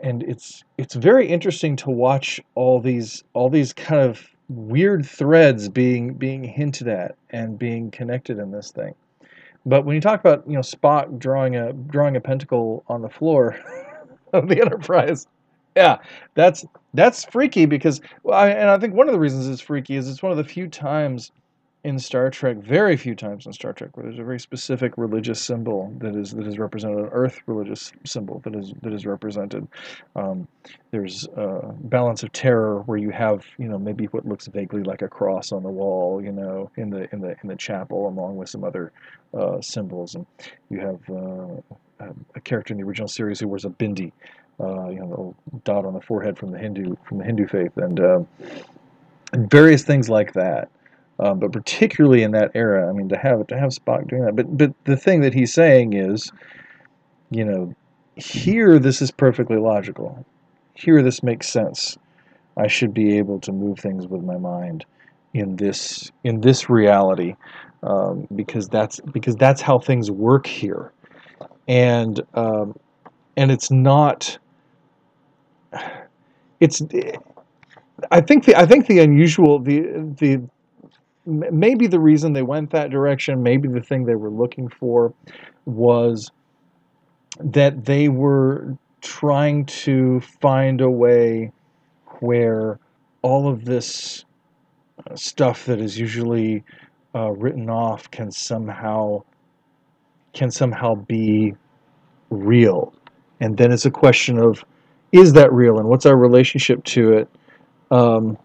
and it's it's very interesting to watch all these all these kind of weird threads being being hinted at and being connected in this thing. But when you talk about you know Spock drawing a drawing a pentacle on the floor (laughs) of the Enterprise, Yeah, that's that's freaky because, well, I, and I think one of the reasons it's freaky is it's one of the few times in Star Trek, very few times in Star Trek, where there's a very specific religious symbol that is that is represented, an Earth religious symbol that is that is represented. Um, there's a balance of terror where you have, you know, maybe what looks vaguely like a cross on the wall, you know, in the in the in the chapel, along with some other uh, symbols, and you have uh, a character in the original series who wears a bindi, uh, you know, the dot on the forehead from the Hindu from the Hindu faith, and, uh, and various things like that. Um, but particularly in that era, I mean, to have to have Spock doing that. But but the thing that he's saying is, you know, here this is perfectly logical. Here this makes sense. I should be able to move things with my mind in this in this reality um, because that's because that's how things work here, and um, and it's not. It's. I think the I think the unusual the the maybe the reason they went that direction, maybe the thing they were looking for was that they were trying to find a way where all of this uh, stuff that is usually uh, written off can somehow can somehow be real and then it's a question of is that real and what's our relationship to it um,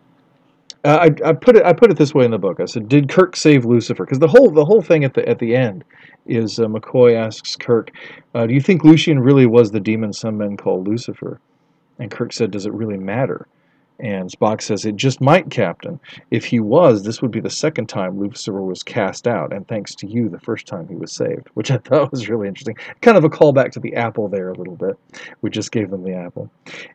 I, I put it I put it this way in the book. I said, "Did Kirk save Lucifer?" Because the whole the whole thing at the at the end is uh, McCoy asks Kirk, uh, "Do you think Lucian really was the demon some men call Lucifer?" And Kirk said, "Does it really matter?" And Spock says, "It just might, Captain. If he was, this would be the second time Lucifer was cast out, and thanks to you, the first time he was saved." Which I thought was really interesting. Kind of a callback to the apple there a little bit. We just gave them the apple.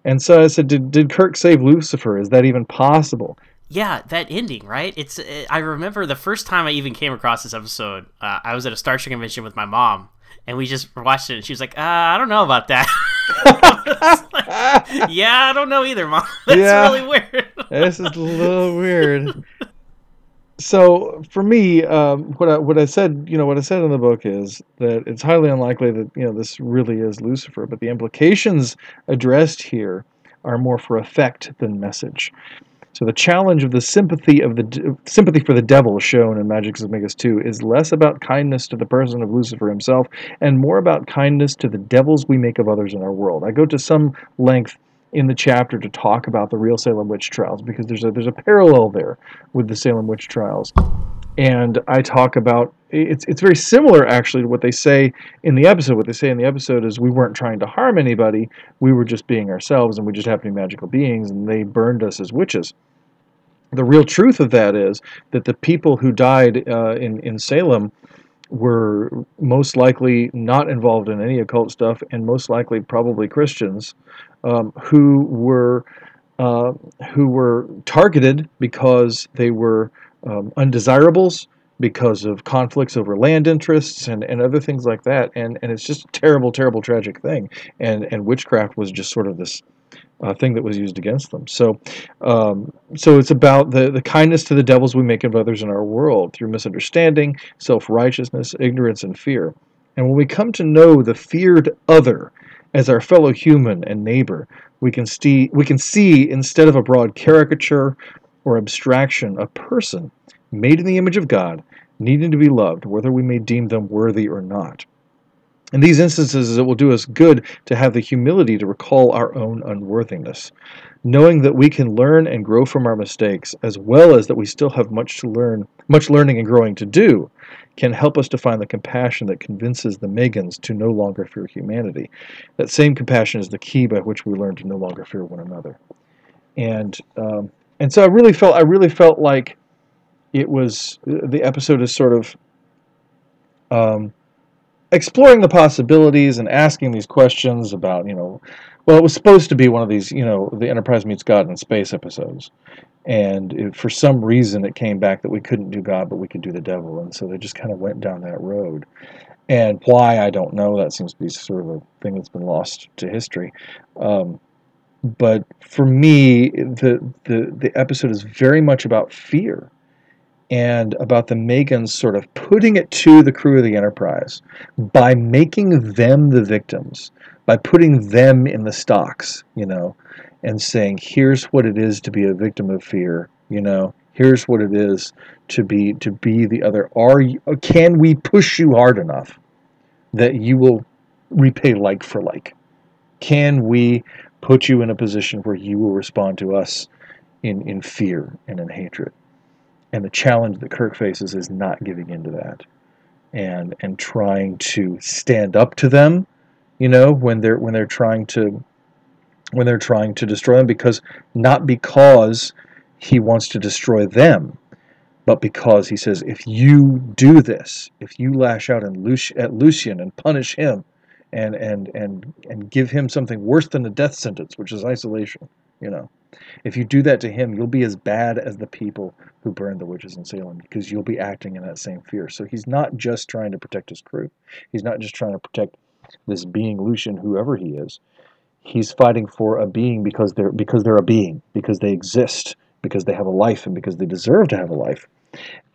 And so I said, "Did did Kirk save Lucifer? Is that even possible?" yeah, that ending, right? It's. Uh, I remember the first time I even came across this episode. Uh, I was at a Star Trek convention with my mom, and we just watched it. and She was like, uh, "I don't know about that." (laughs) (laughs) like, (laughs) (laughs) yeah, I don't know either, mom. (laughs) That's yeah, really weird. this is a little weird. So for me, um, what I what I said, you know, what I said in the book is that it's highly unlikely that you know this really is Lucifer, but the implications addressed here are more for effect than message. So the challenge of the sympathy of the sympathy for the devil shown in Magicks of Megas-Tu is less about kindness to the person of Lucifer himself and more about kindness to the devils we make of others in our world. I go to some length in the chapter to talk about the real Salem witch trials because there's a there's a parallel there with the Salem witch trials. And I talk about it's it's very similar actually to what they say in the episode. What they say in the episode is we weren't trying to harm anybody, we were just being ourselves and we just happened to be magical beings and they burned us as witches. The real truth of that is that the people who died uh, in in Salem were most likely not involved in any occult stuff and most likely probably Christians um, who were uh, who were targeted because they were um, undesirables because of conflicts over land interests and, and other things like that. And, and it's just a terrible, terrible, tragic thing. And, and witchcraft was just sort of this uh, thing that was used against them. So, um, so it's about the, the kindness to the devils we make of others in our world through misunderstanding, self righteousness, ignorance, and fear. And when we come to know the feared other as our fellow human and neighbor, we can see we can see instead of a broad caricature or abstraction a person made in the image of God, needing to be loved, whether we may deem them worthy or not. In these instances, it will do us good to have the humility to recall our own unworthiness, knowing that we can learn and grow from our mistakes, as well as that we still have much to learn, much learning and growing to do, can help us to find the compassion that convinces the Megans to no longer fear humanity. That same compassion is the key by which we learn to no longer fear one another. And um, and so I really felt I really felt like it was the episode is sort of um, exploring the possibilities and asking these questions about you know well it was supposed to be one of these you know the enterprise meets god in space episodes. And it, for some reason it came back that we couldn't do god but we could do the devil. And so they just kind of went down that road. And why i don't know. That seems to be sort of a thing that's been lost to history. Um, but for me the, the the episode is very much about fear and about the Megans sort of putting it to the crew of the Enterprise by making them the victims, by putting them in the stocks, you know, and saying, here's what it is to be a victim of fear, you know, here's what it is to be to be the other. Are you, can we push you hard enough that you will repay like for like? Can we put you in a position where you will respond to us in, in fear and in hatred? And the challenge that Kirk faces is not giving in to that and and trying to stand up to them, you know, when they're when they're trying to when they're trying to destroy them because not because he wants to destroy them, but because he says if you do this, if you lash out and at Lucian and punish him and and and and give him something worse than a death sentence, which is isolation, you know, if you do that to him, you'll be as bad as the people who burned the witches in Salem because you'll be acting in that same fear. So he's not just trying to protect his crew. He's not just trying to protect this being Lucian, whoever he is. He's fighting for a being because they're because they're a being, because they exist, because they have a life, and because they deserve to have a life.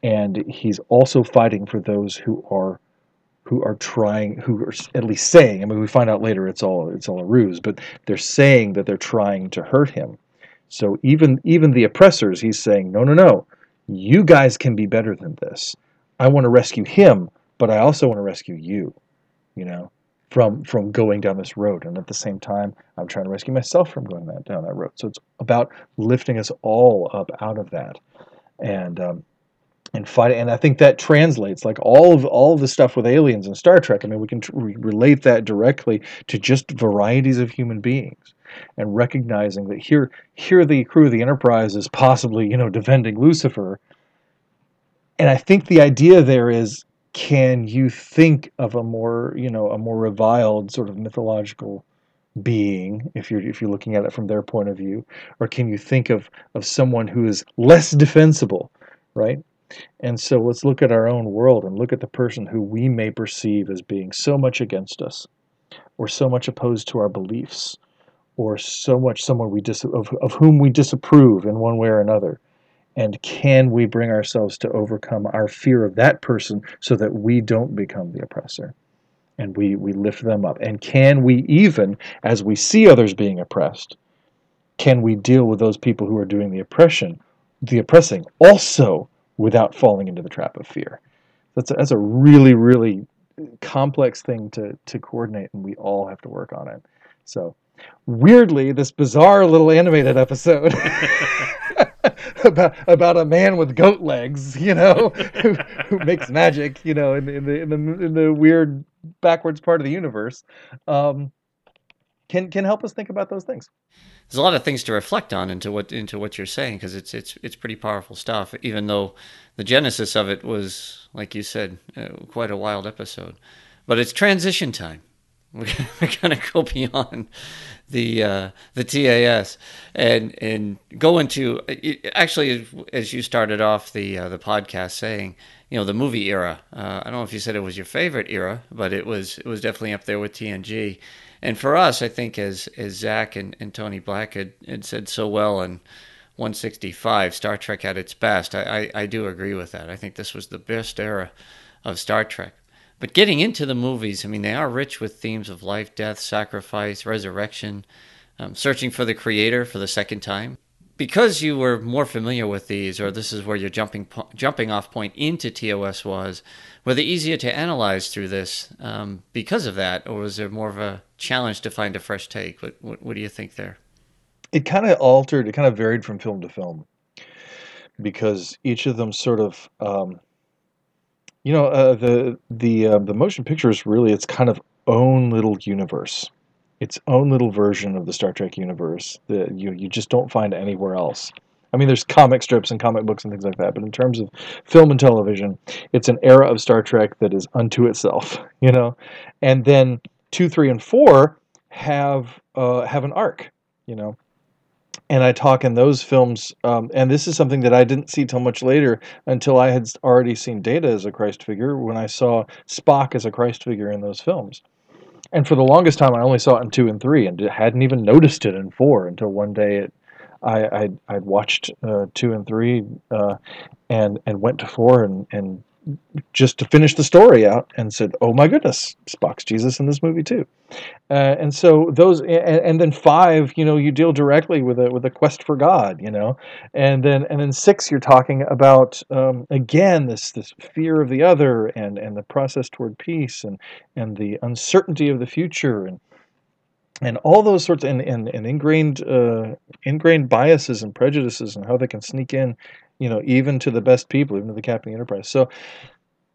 And he's also fighting for those who are who are trying who are at least saying i mean we find out later it's all it's all a ruse but they're saying that they're trying to hurt him so even even the oppressors, he's saying, no, no, no, you guys can be better than this. I want to rescue him, but I also want to rescue you. You know, from from going down this road, and at the same time, I'm trying to rescue myself from going that down that road. So it's about lifting us all up out of that, and um, and fighting. And I think that translates like all of all of the stuff with aliens and Star Trek. I mean, we can relate that directly to just varieties of human beings and recognizing that here here the crew of the Enterprise is possibly you know defending Lucifer. And I think the idea there is can you think of a more you know a more reviled sort of mythological being if you're if you're looking at it from their point of view or can you think of of someone who is less defensible right and so let's look at our own world and look at the person who we may perceive as being so much against us or so much opposed to our beliefs or so much someone we dis- of, of whom we disapprove in one way or another? And can we bring ourselves to overcome our fear of that person so that we don't become the oppressor? And we, we lift them up. And can we even, as we see others being oppressed, can we deal with those people who are doing the oppression, the oppressing, also without falling into the trap of fear? That's a, that's a really, really complex thing to, to coordinate, and we all have to work on it. So weirdly this bizarre little animated episode (laughs) about about a man with goat legs, you know, (laughs) who, who makes magic, you know, in, in the in the in the weird backwards part of the universe, um, can can help us think about those things. There's a lot of things to reflect on into what into what you're saying because it's it's it's pretty powerful stuff. Even though the genesis of it was, like you said, uh, quite a wild episode, but it's transition time. (laughs) We're gonna go beyond the uh, the TAS and and go into actually as you started off the uh, the podcast saying you know the movie era. Uh, I don't know if you said it was your favorite era, but it was it was definitely up there with TNG. And for us, I think as as Zach and, and Tony Black had, had said so well in 165, Star Trek at its best. I, I, I do agree with that. I think this was the best era of Star Trek. But getting into the movies, I mean, they are rich with themes of life, death, sacrifice, resurrection, um, searching for the Creator for the second time. Because you were more familiar with these, or this is where your jumping po- jumping off point into TOS was, were they easier to analyze through this um, because of that, or was there more of a challenge to find a fresh take? What, what, what do you think there? It kind of altered. It kind of varied from film to film because each of them sort of um, you know, uh, the the uh, the motion picture is really its kind of own little universe, its own little version of the Star Trek universe that you you just don't find anywhere else. I mean, there's comic strips and comic books and things like that, but in terms of film and television, it's an era of Star Trek that is unto itself, (laughs) you know. And then two, three, and four have uh, have an arc, you know and I talk in those films. Um, and this is something that I didn't see till much later, until I had already seen Data as a Christ figure. When I saw Spock as a Christ figure in those films, and for the longest time, I only saw it in two and three, and hadn't even noticed it in four until one day it. I I'd, I'd watched uh, two and three, uh, and and went to four and and just to finish the story out and said, "Oh my goodness, Spock's Jesus in this movie too," uh, and so those, and, and, then five, you know, you deal directly with a with a quest for God, you know, and then and then six, you're talking about um, again this this fear of the other and and the process toward peace and and the uncertainty of the future and and all those sorts and, and, and ingrained uh, ingrained biases and prejudices and how they can sneak in you know, even to the best people, even to the the Enterprise. So,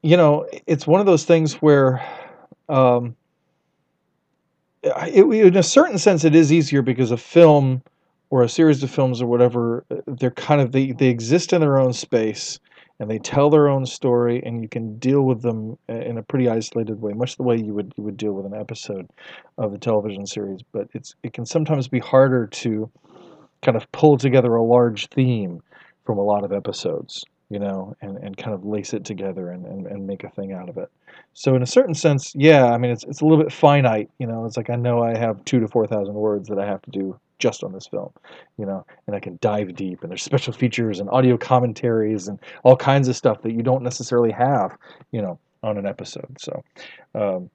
you know, it's one of those things where, um, it, in a certain sense, it is easier because a film or a series of films or whatever, they're kind of they, they exist in their own space and they tell their own story, and you can deal with them uh, in a pretty isolated way, much the way you would you would deal with an episode of a television series. But it's it can sometimes be harder to kind of pull together a large theme from a lot of episodes, you know, and, and kind of lace it together and, and, and make a thing out of it. So in a certain sense, yeah, I mean, it's, it's a little bit finite, you know, it's like I know I have two to 4,000 words that I have to do just on this film, you know, and I can dive deep and there's (laughs) special features and audio commentaries and all kinds of stuff that you don't necessarily have, you know, on an episode. So, um,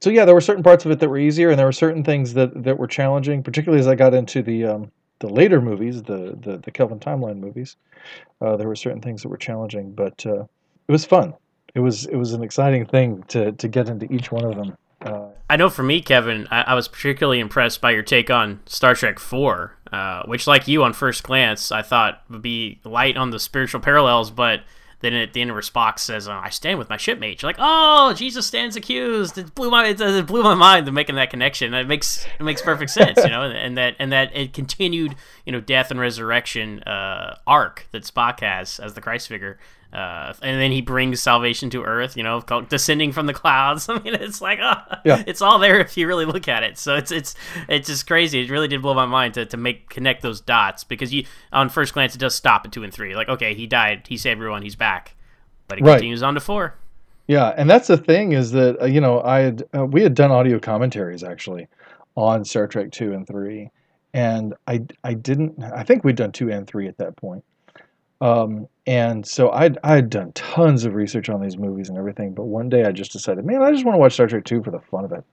so yeah, there were certain parts of it that were easier, and there were certain things that, that were challenging, particularly as I got into the um, the later movies, the the, the Kelvin timeline movies, uh, there were certain things that were challenging, but uh, it was fun. It was it was an exciting thing to to get into each one of them. I know for me, Kevin, I, I, was particularly impressed by your take on Star Trek Four, uh, which, like you, on first glance, I thought would be light on the spiritual parallels, but then at the end where Spock says, oh, "I stand with my shipmate," you're like, "Oh, Jesus stands accused." It blew my it blew my mind to making that connection. It makes it makes perfect sense, you know, and that and that it continued, you know, death and resurrection uh, arc that Spock has as the Christ figure uh, and then he brings salvation to Earth, you know, descending from the clouds. (laughs) I mean, it's like, oh, yeah. it's all there if you really look at it. So it's it's it's just crazy. It really did blow my mind to, to make connect those dots because you on first glance it does stop at two and three. Like, okay, he died, he saved everyone, he's back, but it right. continues on to four. Yeah, and that's the thing is that uh, you know I had uh, we had done audio commentaries actually on Star Trek two and three, and I I didn't I think we'd done two and three at that point um, and so I'd, I'd done tons of research on these movies and everything, but one day I just decided, man, I just want to watch Star Trek 2 for the fun of it.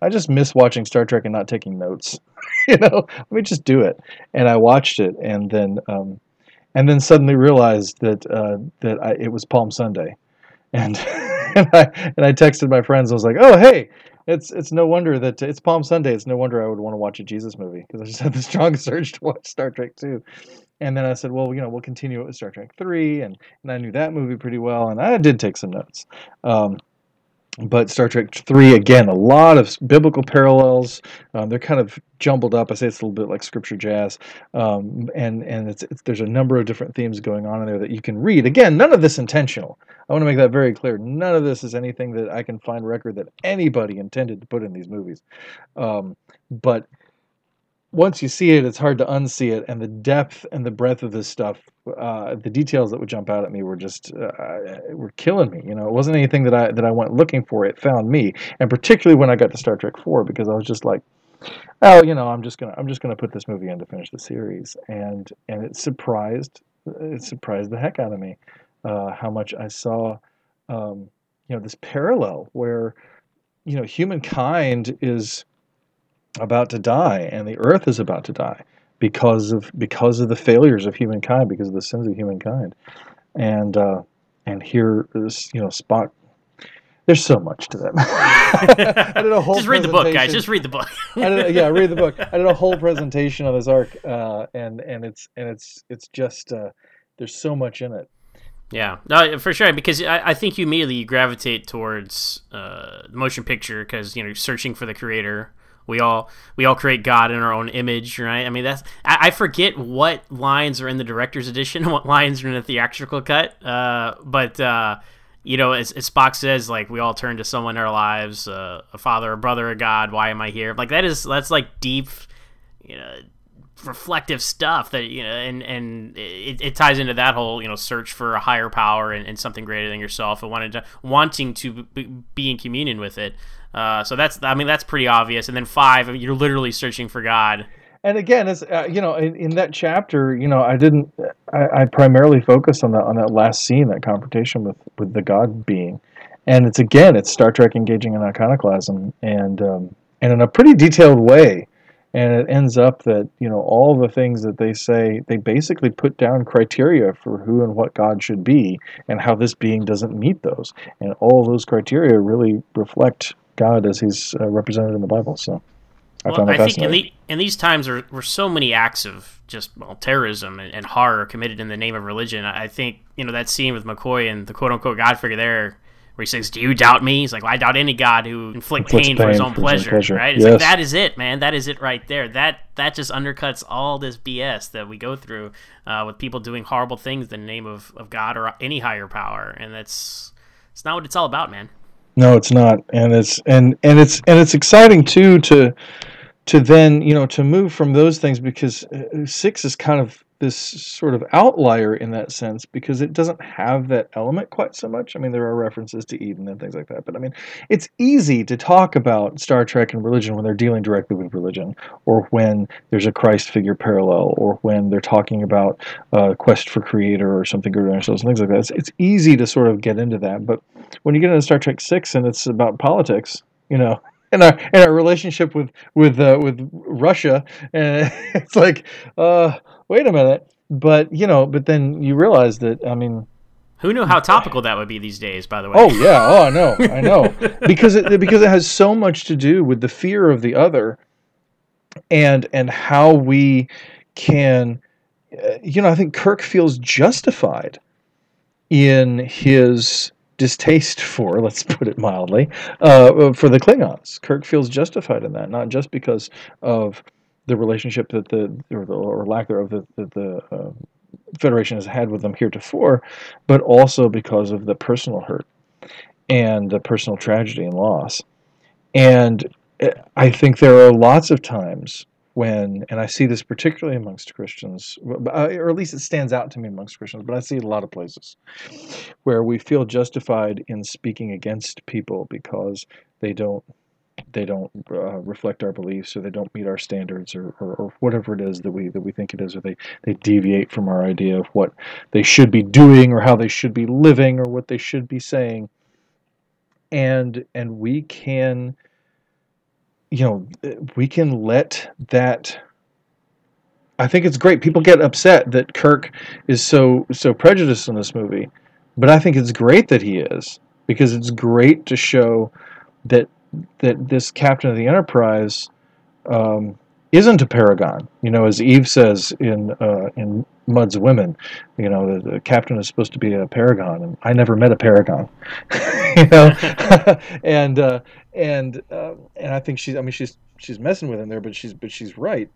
I just miss watching Star Trek and not taking notes. (laughs) you know, let me just do it. And I watched it, and then um, and then suddenly realized that uh, that I, it was Palm Sunday, and (laughs) and I and I texted my friends. I was like, oh hey, it's it's no wonder that it's Palm Sunday. It's no wonder I would want to watch a Jesus movie because I just had the (laughs) strong surge to watch Star Trek 2. And then I said, well, you know, we'll continue it with Star Trek 3. And, and I knew that movie pretty well. And I did take some notes. Um, but Star Trek 3, again, a lot of biblical parallels. Um, they're kind of jumbled up. I say it's a little bit like scripture jazz. Um, and and it's, it's, there's a number of different themes going on in there that you can read. Again, none of this intentional. I want to make that very clear. None of this is anything that I can find record that anybody intended to put in these movies. Um, but once you see it, it's hard to unsee it. And the depth and the breadth of this stuff, uh, the details that would jump out at me were just uh, were killing me. You know, it wasn't anything that I that I went looking for. It found me, and particularly when I got to Star Trek Four, because I was just like, oh, you know, I'm just gonna I'm just gonna put this movie in to finish the series, and and it surprised it surprised the heck out of me uh, how much I saw, um, you know, this parallel where, you know, humankind is about to die and the earth is about to die because of because of the failures of humankind because of the sins of humankind and uh, and here is you know Spock there's so much to that. (laughs) I did a whole just read the book, guys. Just read the book. I did, yeah, read the book. I did a whole presentation on this arc, uh, and and it's and it's it's just uh, there's so much in it. Yeah, no, for sure. Because I, I think you immediately gravitate towards uh, the motion picture because you know searching for the creator we all we all create God in our own image, right? I mean, that's I, I forget what lines are in the director's edition, what lines are in the theatrical cut. Uh, but uh, you know, as, as, Spock says, like we all turn to someone in our lives, uh, a father, a brother, a God. Why am I here? Like that is that's like deep, you know, reflective stuff that you know, and and it, it ties into that whole you know search for a higher power and, and something greater than yourself, and wanting to wanting to be in communion with it. Uh, so that's I mean that's pretty obvious. And then five, you're literally searching for God. and again, it's uh, you know, in, in that chapter, you know, I didn't, I, I primarily focused on that on that last scene, that confrontation with with the God being, and it's again, it's Star Trek engaging in iconoclasm, and um, and in a pretty detailed way, and it ends up that you know all the things that they say, they basically put down criteria for who and what God should be, and how this being doesn't meet those, and all those criteria really reflect God as He's uh, represented in the Bible. So. I, well, I think in, the, in, these times there were so many acts of just well, terrorism and, and, horror committed in the name of religion. I think you know that scene with McCoy and the quote unquote God figure there, where he says, "Do you doubt me?" He's like, well, "I doubt any God who inflicts pain, pain, for his own for pleasure." His pleasure. Right? It's yes. like that is it, man. That is it right there. That that just undercuts all this BS that we go through uh, with people doing horrible things in the name of, of God or any higher power, and that's it's not what it's all about, man. No, it's not, and it's and and it's and it's exciting too to to then you know to move from those things because uh, six is kind of this sort of outlier in that sense because it doesn't have that element quite so much. I mean, there are references to Eden and things like that, but I mean, it's easy to talk about Star Trek and religion when they're dealing directly with religion, or when there's a Christ figure parallel, or when they're talking about uh, quest for creator or something greater than ourselves and things like that. It's, it's easy to sort of get into that, but when you get into Star Trek Six and it's about politics, you know, (laughs) and our and our relationship with with uh, with Russia, and (laughs) it's like, uh, wait a minute. But you know, but then you realize that I mean, who knew how topical that would be these days? By the way. Oh yeah. Oh, I know. I know. (laughs) because it because it has so much to do with the fear of the other, and and how we can, uh, you know, I think Kirk feels justified in his distaste for, (laughs) let's put it mildly, uh, for the Klingons. Kirk feels justified in that, not just because of the relationship that the or, the, or lack thereof that, the uh, Federation has had with them heretofore, but also because of the personal hurt and the personal tragedy and loss. And eh, I think there are lots of times when, and I see this particularly amongst Christians, uh, or at least it stands out to me amongst Christians, but I see it a lot of places where we feel justified in speaking against people because they don't they don't uh, reflect our beliefs or they don't meet our standards or, or, or, whatever it is that we that we think it is or they, they deviate from our idea of what they should be doing or how they should be living or what they should be saying and and we can you know, we can let that. I think it's great. People get upset that Kirk is so so prejudiced in this movie, but I think it's great that he is because it's great to show that that this captain of the Enterprise um, isn't a paragon. You know, as Eve says in uh, in Mudd's Women, you know, the, the, captain is supposed to be a paragon, and I never met a paragon. (laughs) you know, (laughs) and uh, and uh, and I think she's. I mean, she's she's messing with him there, but she's but she's right.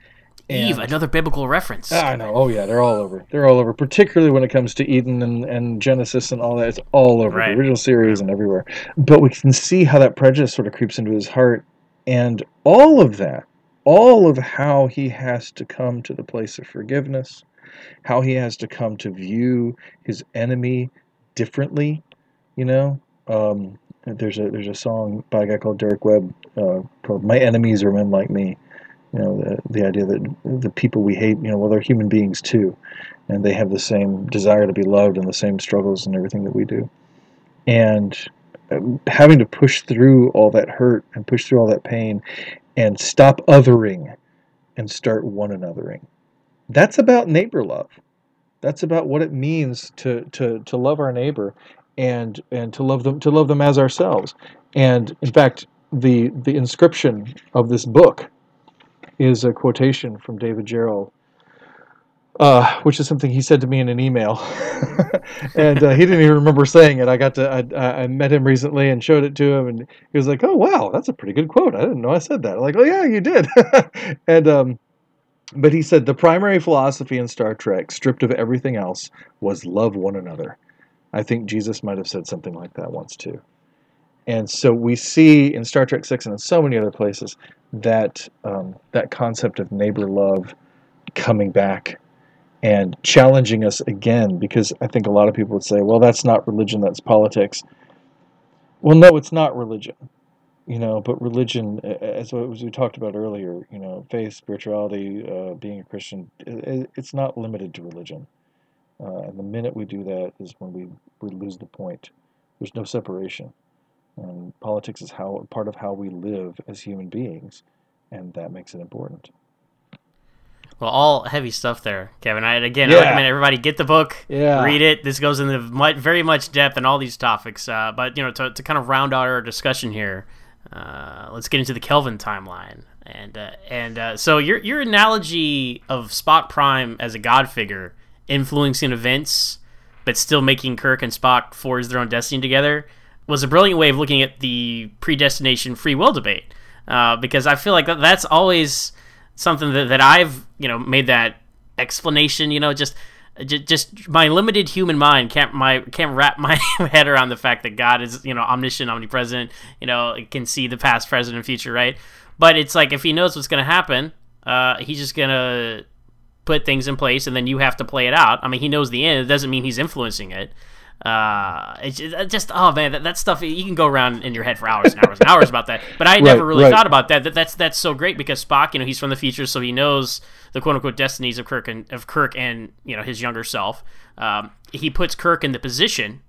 And, Eve, another biblical reference. I know. Oh yeah, they're all over. They're all over. Particularly when it comes to Eden and, and Genesis and all that. It's all over right. the original series and everywhere. But we can see how that prejudice sort of creeps into his heart, and all of that, all of how he has to come to the place of forgiveness, how he has to come to view his enemy differently. You know, um, there's a there's a song by a guy called Derek Webb uh, called "My Enemies Are Men Like Me." You know, the the idea that the people we hate, you know, well, they're human beings too, and they have the same desire to be loved and the same struggles and everything that we do, and um, having to push through all that hurt and push through all that pain, and stop othering, and start one anothering. That's about neighbor love. That's about what it means to to to love our neighbor and and to love them to love them as ourselves. And in fact, the the inscription of this book is a quotation from David Gerrold, uh, which is something he said to me in an email, (laughs) and uh, he didn't even remember saying it. I got to I, I, met him recently and showed it to him, and he was like, "Oh wow, that's a pretty good quote. I didn't know I said that." I'm like, "Oh yeah, you did," (laughs) and um, but he said the primary philosophy in Star Trek, stripped of everything else, was love one another. I think Jesus might have said something like that once too. And so we see in Star Trek Six and in so many other places that um, that concept of neighbor love coming back and challenging us again because I think a lot of people would say, well, that's not religion, that's politics. Well, no, it's not religion. you know, but religion, as we talked about earlier, you know, faith, spirituality, uh, being a Christian, it's not limited to religion. Uh, and the minute we do that is when we, we lose the point. There's no separation. And politics is how part of how we live as human beings, and that makes it important. Well, all heavy stuff there, Kevin. I again Yeah. I recommend everybody get the book, Yeah. read it. This goes into much, very much depth in all these topics. Uh, but you know, to, to kind of round out our discussion here, uh, let's get into the Kelvin timeline. And uh, and uh, so your your analogy of Spock Prime as a god figure influencing events, but still making Kirk and Spock forge their own destiny together was a brilliant way of looking at the predestination free will debate. Uh, because I feel like that, that's always something that, that I've you know made that explanation. You know, just just, my limited human mind can't my can't wrap (laughs) my head around the fact that God is you know omniscient, omnipresent. You know, can see the past, present, and future, right? But it's like if he knows what's going to happen, uh, he's just gonna put things in place, and then you have to play it out. I mean, he knows the end. It doesn't mean he's influencing it. Uh, it's just, oh man, that, that stuff you can go around in your head for hours and hours and hours about that. But I (laughs) never really right. thought about that. that. That's that's so great because Spock, you know, he's from the future, so he knows the quote unquote destinies of Kirk and of Kirk and you know his younger self. Um, he puts Kirk in the position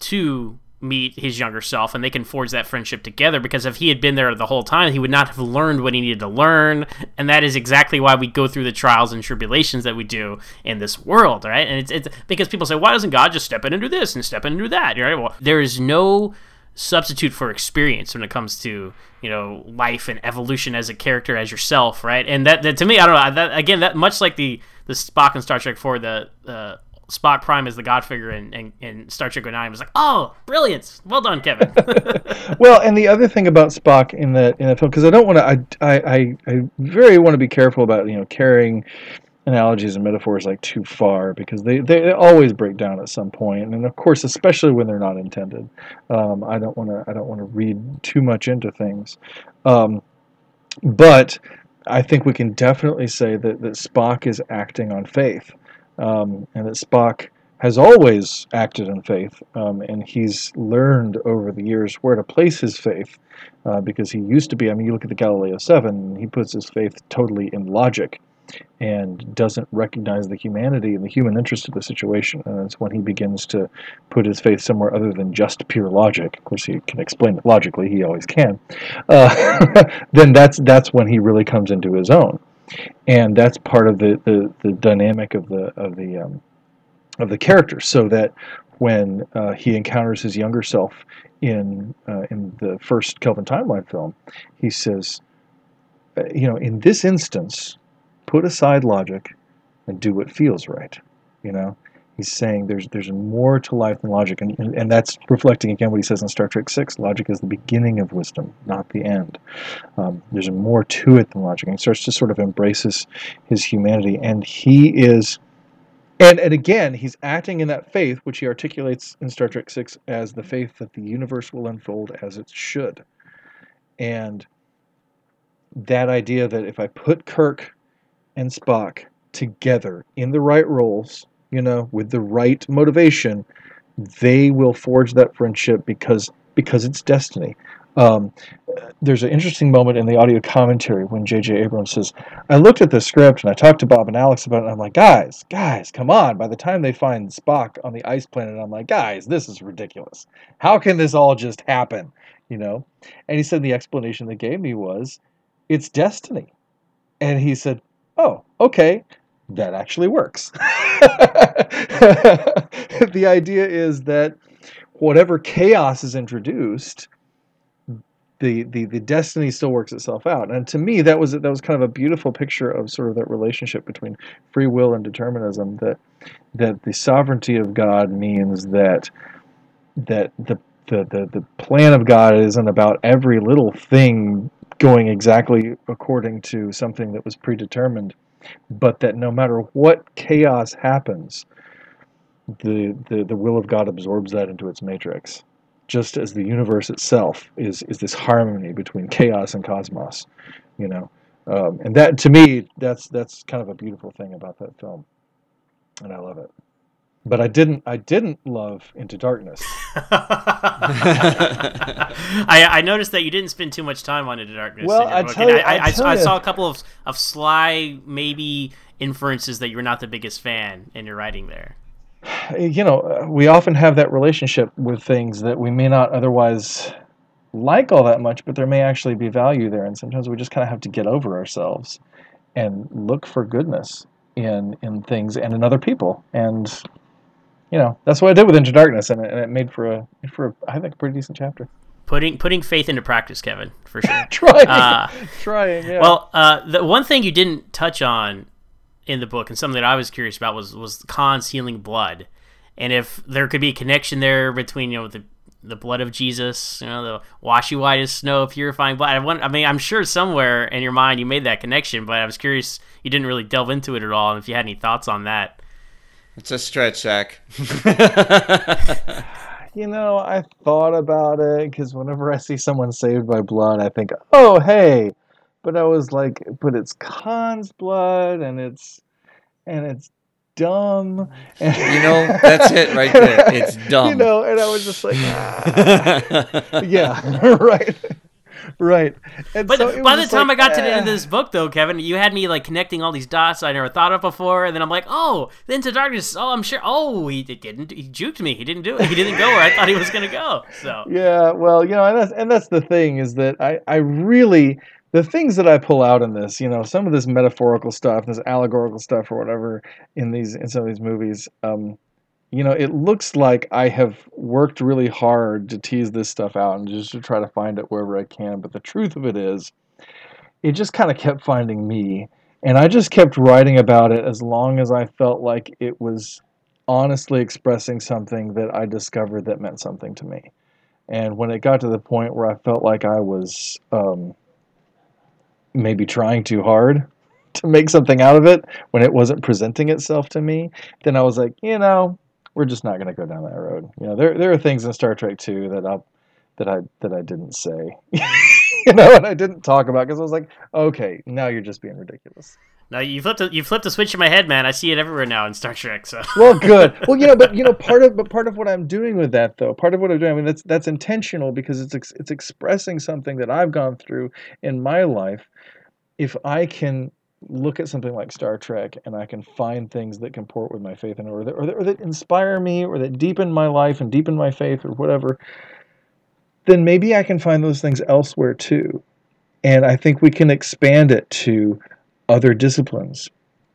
to meet his younger self and they can forge that friendship together because if he had been there the whole time he would not have learned what he needed to learn and that is exactly why we go through the trials and tribulations that we do in this world right? And it's, it's because people say why doesn't god just step in and do this and step in and do that? Right? Well there is no substitute for experience when it comes to you know life and evolution as a character as yourself right? And that, that to me i don't know that again that much like the the spock in star trek 4 the uh Spock Prime as the God figure in, in, in Star Trek 09 was like, oh, brilliant. Well done, Kevin. (laughs) well, and the other thing about Spock in that in that film, because I don't want to, I, I, I, I very want to be careful about you know carrying analogies and metaphors like too far because they, they always break down at some point, and of course, especially when they're not intended. Um, I don't want to, I don't want to read too much into things, um, but I think we can definitely say that that Spock is acting on faith um, and that Spock has always acted in faith, um, and he's learned over the years where to place his faith, uh, because he used to be. I mean, you look at the Galileo Seven; he puts his faith totally in logic, and doesn't recognize the humanity and the human interest of the situation. And it's when he begins to put his faith somewhere other than just pure logic. Of course, he can explain it logically; he always can. Uh, (laughs) then that's that's when he really comes into his own and that's part of the, the, the dynamic of the of the um, of the character. So that when uh, he encounters his younger self in uh, in the first Kelvin Timeline film, he says, uh, you know, in this instance, put aside logic and do what feels right. You know, he's saying there's there's more to life than logic, and, and, and that's reflecting again what he says in Star Trek Six. Logic is the beginning of wisdom, not the end. Um, there's more to it than logic, and he starts to sort of embraces his humanity, and he is. And, and again, he's acting in that faith, which he articulates in Star Trek Six as the faith that the universe will unfold as it should. And that idea that if I put Kirk and Spock together in the right roles, you know, with the right motivation, they will forge that friendship because because it's destiny. Um, there's an interesting moment in the audio commentary when J.J. Abrams says, "I looked at the script and I talked to Bob and Alex about it. And I'm like, guys, guys, come on!" By the time they find Spock on the ice planet, I'm like, guys, this is ridiculous. How can this all just happen? You know? And he said the explanation they gave me was, "It's destiny." And he said, "Oh, okay." That actually works. (laughs) the idea is that whatever chaos is introduced, the, the the destiny still works itself out. And to me, that was that was kind of a beautiful picture of sort of that relationship between free will and determinism. That that the sovereignty of God means that that the the, the, the plan of God isn't about every little thing going exactly according to something that was predetermined but that no matter what chaos happens, the, the, the will of God absorbs that into its matrix. Just as the universe itself is, is this harmony between chaos and cosmos, you know. Um, and that, to me, that's that's kind of a beautiful thing about that film, and I love it. But I didn't I didn't love Into Darkness. (laughs) I, I noticed that you didn't spend too much time on Into Darkness. Well, I tell you- I, I tell I you. saw a couple of, of sly, maybe inferences that you were not the biggest fan in your writing there. you know, we often have that relationship with things that we may not otherwise like all that much, but there may actually be value there. And sometimes we just kind of have to get over ourselves and look for goodness in in things and in other people. And you know, that's what I did with Into Darkness, and it, and it made for a made for a, I think a pretty decent chapter. Putting putting faith into practice, Kevin, for sure. (laughs) Trying, Uh, (laughs) trying, yeah. Well, uh, the one thing you didn't touch on in the book, and something that I was curious about, was was Khan's healing blood, and if there could be a connection there between you know the the blood of Jesus, you know, the washy white as snow, purifying blood. I, want, I mean, I'm sure somewhere in your mind you made that connection, but I was curious you didn't really delve into it at all, and if you had any thoughts on that. It's a stretch, Zach. (laughs) You know, I thought about it because whenever I see someone saved by blood, I think, oh, hey. But I was like, but it's Khan's blood and it's and it's dumb. You know, that's it right there. It's (laughs) dumb. You know, and I was just like, ah. (laughs) yeah, right, right. And But so by the time like, I got to the end of eh. this book, though, Kevin, you had me like connecting all these dots I never thought of before, and then I'm like, oh, the Into Darkness. Oh, I'm sure. Oh, he didn't. He juked me. He didn't do it. He didn't go where I thought he was gonna go. So Yeah, well, you know, and that's and that's the thing is that I I really the things that I pull out in this, you know, some of this metaphorical stuff, this allegorical stuff or whatever in these in some of these movies, um, you know, it looks like I have worked really hard to tease this stuff out and just to try to find it wherever I can. But the truth of it is, it just kind of kept finding me, and I just kept writing about it as long as I felt like it was honestly expressing something that I discovered that meant something to me. And when it got to the point where I felt like I was um, maybe trying too hard (laughs) to make something out of it when it wasn't presenting itself to me, then I was like, you know, we're just not going to go down that road. You know, there there are things in Star Trek too that I that I that I didn't say, (laughs) you know, and I didn't talk about because I was like, okay, now you're just being ridiculous. now you flipped. A, you flipped a switch in my head, man. I see it everywhere now in Star Trek. So (laughs) well good well you know but you know part of but part of what i'm doing with that though part of what i'm doing i mean that's that's intentional because it's ex- it's expressing something that i've gone through in my life if i can look at something like star trek and i can find things that comport with my faith and or that, or that, or that inspire me or that deepen my life and deepen my faith or whatever then maybe i can find those things elsewhere too and i think we can expand it to other disciplines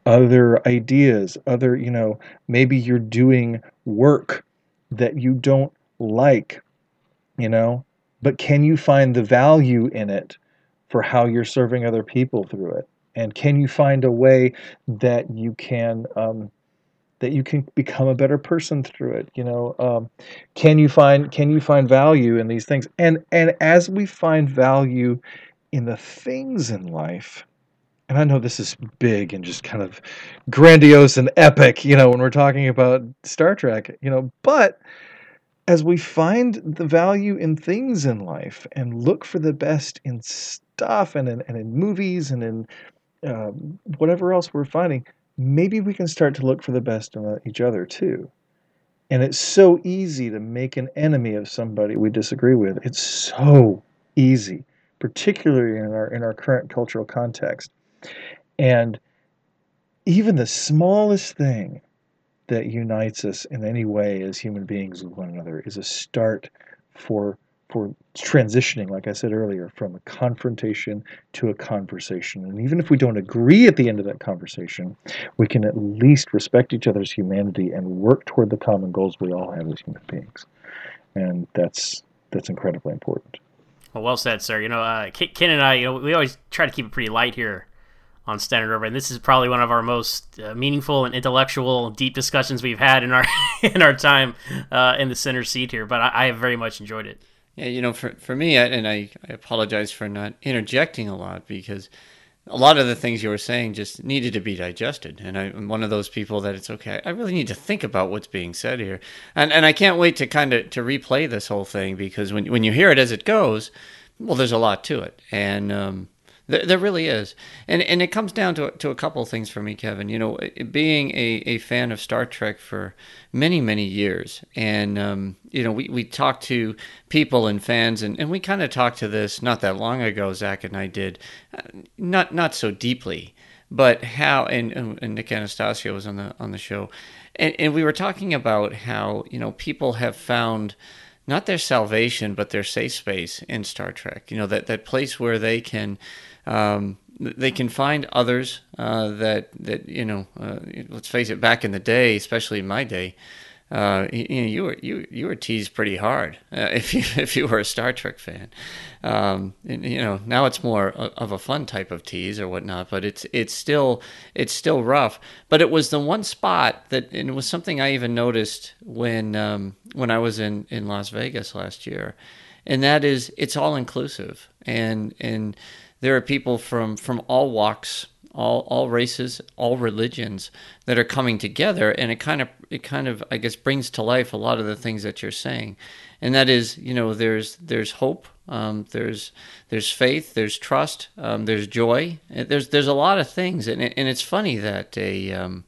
other ideas, other, you know, maybe you're doing work that you don't like, you know, but can you find the value in it for how you're serving other people through it? And can you find a way that you can um, that you can become a better person through it? You know, um, can you find can you find value in these things? And and as we find value in the things in life, and I know this is big and just kind of grandiose and epic, you know, when we're talking about Star Trek, you know, but as we find the value in things in life and look for the best in stuff and in, and in movies and in uh, whatever else we're finding, maybe we can start to look for the best in uh, each other too. And it's so easy to make an enemy of somebody we disagree with. It's so easy, particularly in our in our current cultural context. And even the smallest thing that unites us in any way as human beings with one another is a start for for transitioning, like I said earlier, from a confrontation to a conversation. And even if we don't agree at the end of that conversation, we can at least respect each other's humanity and work toward the common goals we all have as human beings. And that's that's incredibly important. well, well said, sir. You know, uh, Ken and I, you know, we always try to keep it pretty light here on Standard Orbit, and this is probably one of our most uh, meaningful and intellectual, deep discussions we've had in our (laughs) in our time uh, in the center seat here. But I, I have very much enjoyed it. You know, for for me, I, and I, I apologize for not interjecting a lot because a lot of the things you were saying just needed to be digested, and I, I'm one of those people that it's okay. I really need to think about what's being said here, and and I can't wait to kind of to replay this whole thing because when when you hear it as it goes, well, there's a lot to it, and um, There, there really is, and and it comes down to to a couple things for me, Kevin. You know, being a, a fan of Star Trek for many many years, and um, you know, we we talk to people and fans, and, and we kind of talked to this not that long ago. Zach and I did, uh, not not so deeply, but how and, and Nick Anastasio was on the on the show, and and we were talking about how you know people have found not their salvation, but their safe space in Star Trek. You know, that, that place where they can um, they can find others uh, that that you know. Uh, let's face it, back in the day, especially in my day, uh, you, you, you were you you were teased pretty hard uh, (laughs) if you if you were a Star Trek fan. Um, and, you know, now it's more of a fun type of tease or whatnot, but it's it's still it's still rough. But it was the one spot that and it was something I even noticed when um, when I was in in Las Vegas last year, and that is it's all inclusive and and there are people from from all walks all all races, all religions that are coming together, and it kind of it kind of I guess brings to life a lot of the things that you're saying, and that is you know there's there's hope, um, there's there's faith, there's trust, um, there's joy, there's there's a lot of things, and and it's funny that a um,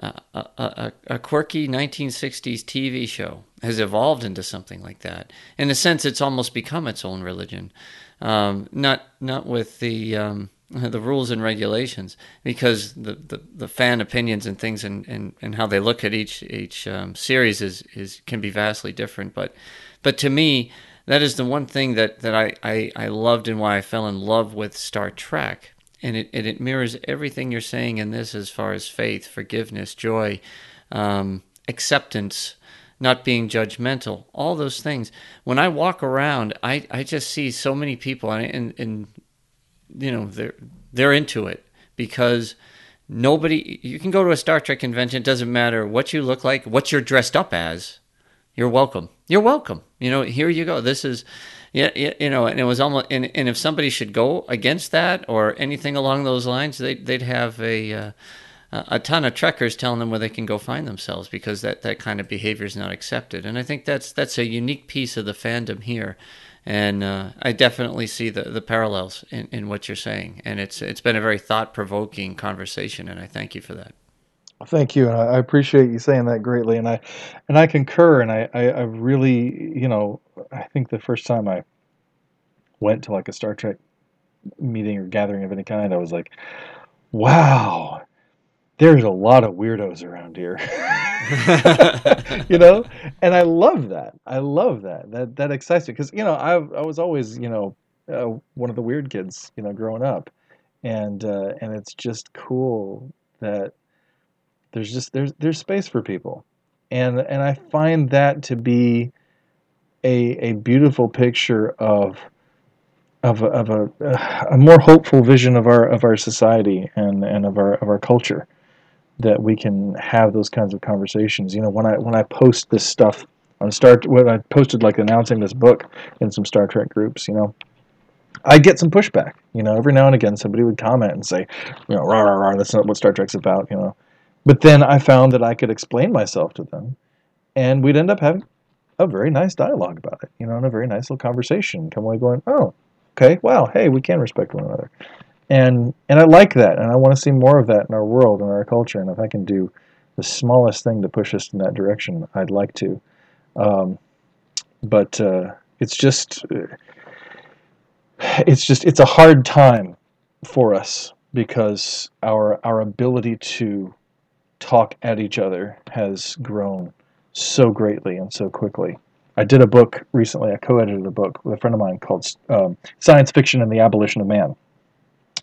a, a, a, quirky 1960s TV show has evolved into something like that. In a sense, it's almost become its own religion. Um, not not with the um, (laughs) the rules and regulations because the, the, the, fan opinions and things and, and, and how they look at each each um, series is, is can be vastly different. But but to me, that is the one thing that, that I, I, I loved and why I fell in love with Star Trek. And it, it, it mirrors everything you're saying in this as far as faith, forgiveness, joy, um, acceptance, not being judgmental, all those things. When I walk around, I, I just see so many people, and, and, and you know they're they're into it because nobody you can go to a Star Trek convention. It doesn't matter what you look like, what you're dressed up as. You're welcome. You're welcome. You know, here you go. This is, yeah, you know, and it was almost, and, and if somebody should go against that or anything along those lines, they, they'd have a, uh, a ton of trekkers telling them where they can go find themselves because that, that kind of behavior is not accepted. And I think that's that's a unique piece of the fandom here and uh, I definitely see the, the parallels in, in what you're saying, and it's it's been a very thought provoking conversation, and I thank you for that. Thank you, and I appreciate you saying that greatly, and I and I concur, and I, I, I really you know I think the first time I went to like a Star Trek meeting or gathering of any kind, I was like, wow, there's a lot of weirdos around here. (laughs) You know? And i love that. I love that. That that excites me. Because you know i i was always you know uh, one of the weird kids you know growing up. And uh, and it's just cool that there's just there's there's space for people. And and i find that to be a a beautiful picture of of a, of a, a more hopeful vision of our of our society and and of our of our culture that we can have those kinds of conversations. You know, when I when I post this stuff on Star, when I posted like announcing this book in some Star Trek groups, you know, I get some pushback. You know, every now and again somebody would comment and say, you know, rah rah rah, that's not what Star Trek's about. You know, but then I found that I could explain myself to them, and we'd end up having a very nice dialogue about it. You know, and a very nice little conversation. Come away going, oh, okay, wow, hey, we can respect one another and and I like that, and I want to see more of that in our world and our culture. And if I can do the smallest thing to push us in that direction, I'd like to. Um, but uh, it's just it's just it's a hard time for us because our our ability to talk at each other has grown so greatly and so quickly. I did a book recently. I co-edited a book with a friend of mine called um, "Science Fiction and the Abolition of Man."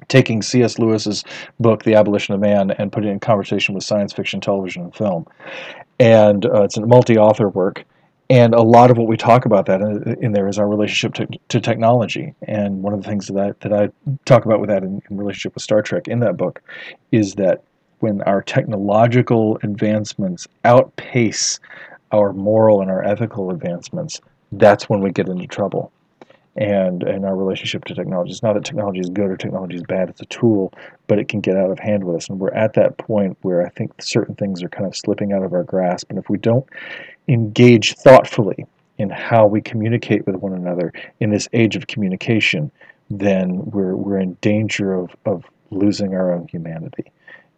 Taking C.S. Lewis's book, The Abolition of Man, and putting it in conversation with science fiction, television, and film. And uh, it's a multi-author work. And a lot of what we talk about that in, in there is our relationship to, to, technology. And one of the things that I, that I talk about with that in, in relationship with Star Trek in that book is that when our technological advancements outpace our moral and our ethical advancements, that's when we get into trouble and and our relationship to technology. It's not that technology is good or technology is bad. It's a tool, but it can get out of hand with us. And we're at that point where I think certain things are kind of slipping out of our grasp. And if we don't engage thoughtfully in how we communicate with one another in this age of communication, then we're we're in danger of of losing our own humanity,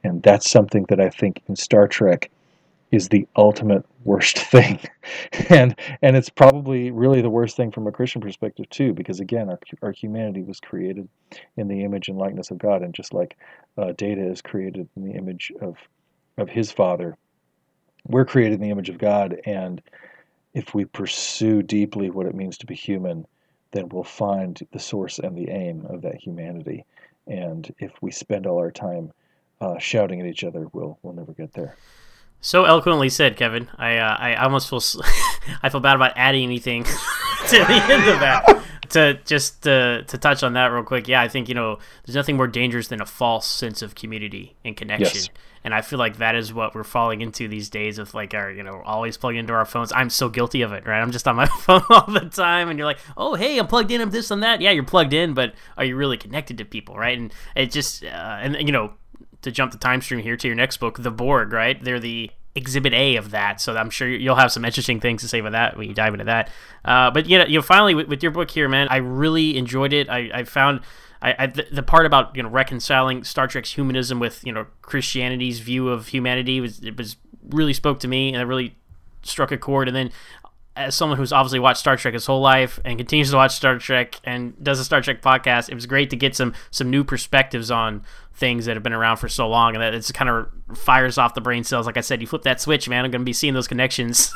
and that's something that I think in Star Trek is the ultimate worst (laughs) thing. And and it's probably really the worst thing from a christian perspective too because again our, our humanity was created in the image and likeness of god and just like uh, data is created in the image of of his father we're created in the image of god. And if we pursue deeply what it means to be human then we'll find the source and the aim of that humanity. And if we spend all our time uh, shouting at each other we'll we'll never get there so eloquently said, Kevin. I uh, I almost feel (laughs) I feel bad about adding anything (laughs) to the end of that. to just to, to touch on that real quick, yeah, I think you know there's nothing more dangerous than a false sense of community and connection. Yes. And I feel like that is what we're falling into these days of like our, you know, always plugged into our phones. I'm so guilty of it, right? I'm just on my (laughs) phone all the time, and you're like, oh, hey, I'm plugged in, I'm this and that. Yeah, you're plugged in, but are you really connected to people, right? And it just, uh, and you know, to jump the time stream here to your next book, The Borg, right? They're the exhibit A of that. So I'm sure you'll have some interesting things to say about that when you dive into that. Uh, but yeah, you know, finally with, with, your book here, man, I really enjoyed it. I, I found I, I the, the, part about you know reconciling Star Trek's humanism with you know Christianity's view of humanity was it was really spoke to me and it really struck a chord. And then as someone who's obviously watched Star Trek his whole life and continues to watch Star Trek and does a Star Trek podcast, it was great to get some some new perspectives on things that have been around for so long, and that it's kind of fires off the brain cells. Like I said, you flip that switch, man. I'm going to be seeing those connections.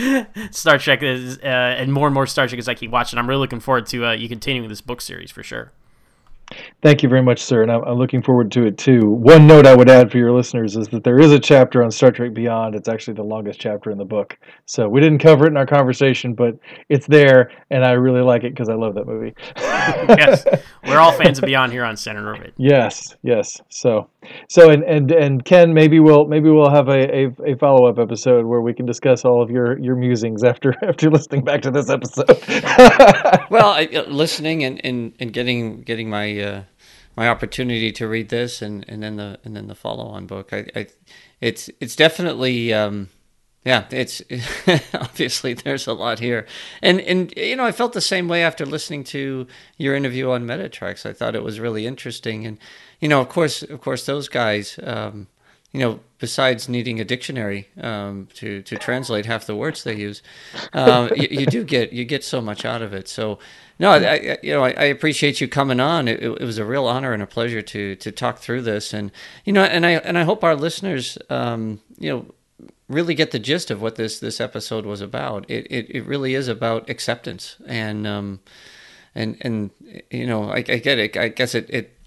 (laughs) Star Trek is, uh, and more and more Star Trek as I keep watching. I'm really looking forward to uh, you continuing this book series for sure. Thank you very much, sir, and I'm, I'm, looking forward to it too. One note I would add for your listeners is that there is a chapter on Star Trek Beyond. It's actually the longest chapter in the book, so we didn't cover it in our conversation, but it's there, and I really like it because I love that movie. yes, (laughs) we're all fans of Beyond here on Standard Orbit. Yes, yes. So, so and and and Ken, maybe we'll maybe we'll have a, a, a follow up episode where we can discuss all of your your musings after (laughs) after listening back to this episode. (laughs) well, I, uh, listening and, and and getting getting my uh, my opportunity to read this and, and then the and then the follow on book. I, I, it's it's definitely um, yeah. It's (laughs) obviously there's a lot here, and and you know I felt the same way after listening to your interview on Metatreks. I thought it was really interesting, and you know of course of course those guys. Um, you know, besides needing a dictionary um, to to translate half the words they use, um, you, you, do get you get so much out of it. So no, I, you know, I, I, appreciate you coming on. It, it, was a real honor and a pleasure to to talk through this, and you know, and I and I hope our listeners, um, you know, really get the gist of what this this episode was about. It it, it really is about acceptance, and um, and and you know, I, I get it. I guess it it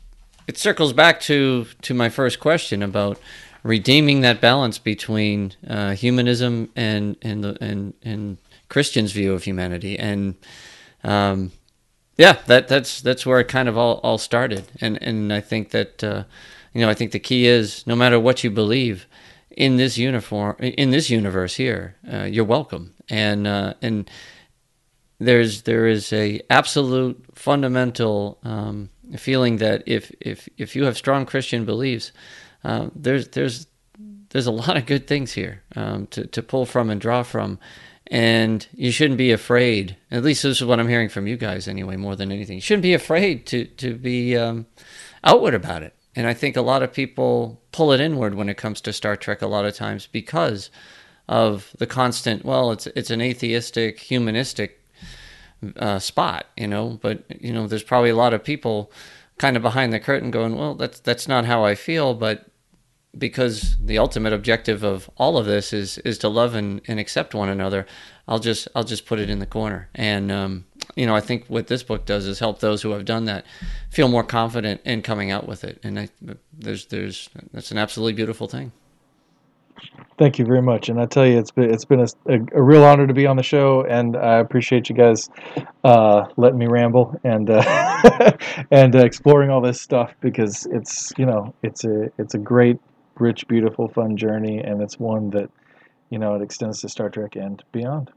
it circles back to to my first question about redeeming that balance between uh, humanism and and the and and Christian's view of humanity and. Um, yeah, that that's that's where it kind of all, all started, and and I think that uh, you know I think the key is no matter what you believe in this uniform in this universe here, uh, you're welcome, and uh, and there's there is a absolute fundamental um, feeling that if if if you have strong Christian beliefs, um, there's there's there's a lot of good things here um, to to pull from and draw from, and you shouldn't be afraid. At least this is what I'm hearing from you guys, anyway. More than anything, you shouldn't be afraid to to be um, outward about it. And I think a lot of people pull it inward when it comes to Star Trek. A lot of times because of the constant. Well, it's it's an atheistic, humanistic uh, spot, you know. But you know, there's probably a lot of people kind of behind the curtain going, well, that's that's not how I feel, but because the ultimate objective of all of this is is to love and, and accept one another i'll just i'll just put it in the corner and um, you know i think what this book does is help those who have done that feel more confident in coming out with it and I, there's there's that's an absolutely beautiful thing Thank you very much, and I tell you, it's been it's been a, a, real honor to be on the show, and I appreciate you guys uh, letting me ramble and uh, (laughs) and uh, exploring all this stuff because it's you know it's a it's a great rich, beautiful, fun journey, and it's one that you know it extends to Star Trek and beyond.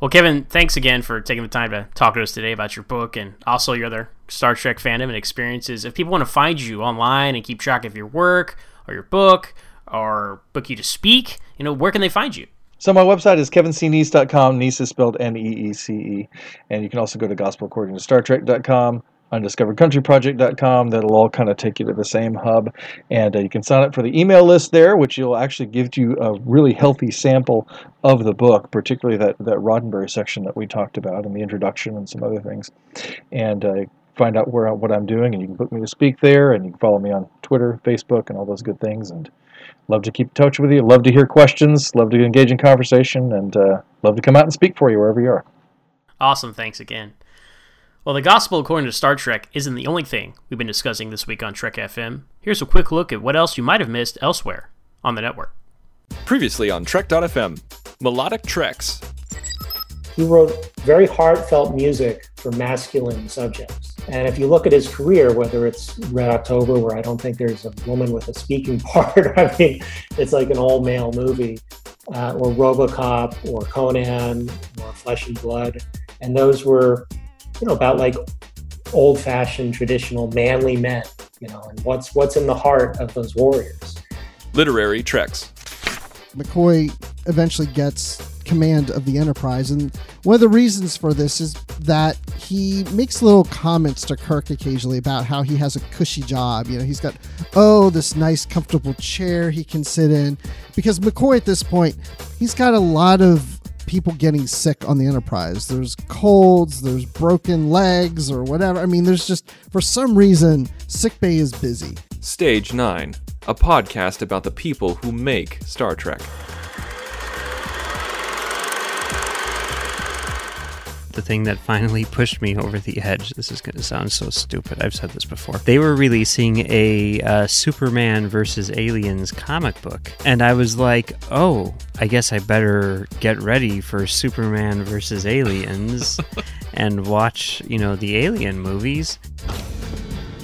Well, Kevin, thanks again for taking the time to talk to us today about your book and also your other Star Trek fandom and experiences. If people want to find you online and keep track of your work or your book or book you to speak, you know, where can they find you? So my website is kevincneece.com. Neece is spelled N-E-E-C-E. And you can also go to gospelaccordingtostartrek.com undiscoveredcountryproject.com. That'll all kind of take you to the same hub. And uh, you can sign up for the email list there, which will actually give you a really healthy sample of the book, particularly that, that Roddenberry section that we talked about and the introduction and some other things. And uh, find out where what I'm doing, and you can book me to speak there, and you can follow me on Twitter, Facebook, and all those good things. And love to keep in touch with you. Love to hear questions. Love to engage in conversation, and uh, love to come out and speak for you wherever you are. Awesome. Thanks again. Well, the gospel according to Star Trek isn't the only thing we've been discussing this week on Trek FM. Here's a quick look at what else you might have missed elsewhere on the network. Previously on Trek.fm, Melodic Treks. He wrote very heartfelt music for masculine subjects. And if you look at his career, whether it's Red October, where I don't think there's a woman with a speaking (laughs) part, I mean, it's like an all male movie, uh, or Robocop, or Conan, or Flesh and Blood. And those were, you know, about like old fashioned, traditional, manly men, you know, and what's, what's in the heart of those warriors. Literary Treks. McCoy eventually gets command of the Enterprise. And one of the reasons for this is that he makes little comments to Kirk occasionally about how he has a cushy job. You know, he's got, oh, this nice, comfortable chair he can sit in. Because McCoy at this point, he's got a lot of people getting sick on the Enterprise. There's colds, there's broken legs, or whatever. I mean, there's just, for some reason, sickbay is busy. Stage 9, a podcast about the people who make Star Trek. The thing that finally pushed me over the edge. This is going to sound so stupid. I've said this before. They were releasing a uh, Superman versus Aliens comic book. And I was like, oh, I guess I better get ready for Superman versus Aliens (laughs) and watch, you know, the Alien movies.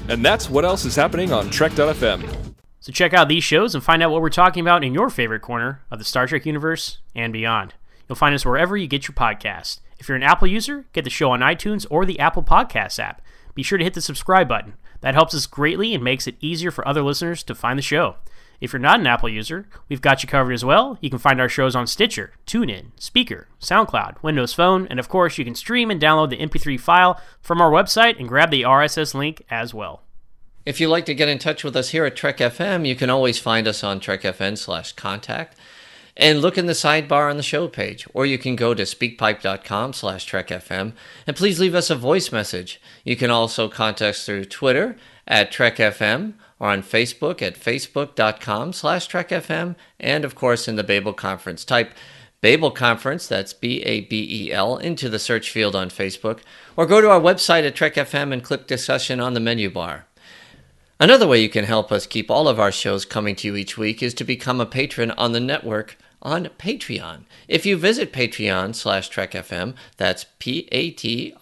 And that's what else is happening on Trek.fm. So check out these shows and find out what we're talking about in your favorite corner of the Star Trek universe and beyond. You'll find us wherever you get your podcast. If you're an Apple user, get the show on iTunes or the Apple Podcasts app. Be sure to hit the subscribe button. That helps us greatly and makes it easier for other listeners to find the show. If you're not an Apple user, we've got you covered as well. You can find our shows on Stitcher, TuneIn, Spreaker, SoundCloud, Windows Phone, and of course, you can stream and download the MP3 file from our website and grab the RSS link as well. If you'd like to get in touch with us here at Trek FM, you can always find us on trekfm slash contact and look in the sidebar on the show page, or you can go to speakpipe.com slash trekfm and please leave us a voice message. You can also contact us through Twitter at trekfm or on Facebook at facebook.com slash trekfm and of course in the Babel Conference. Type Babel Conference, that's B A B E L, into the search field on Facebook, or go to our website at trekfm and click discussion on the menu bar. Another way you can help us keep all of our shows coming to you each week is to become a patron on the network on Patreon. If you visit Patreon slash TrekFM, that's P-A-T-R-E-O-N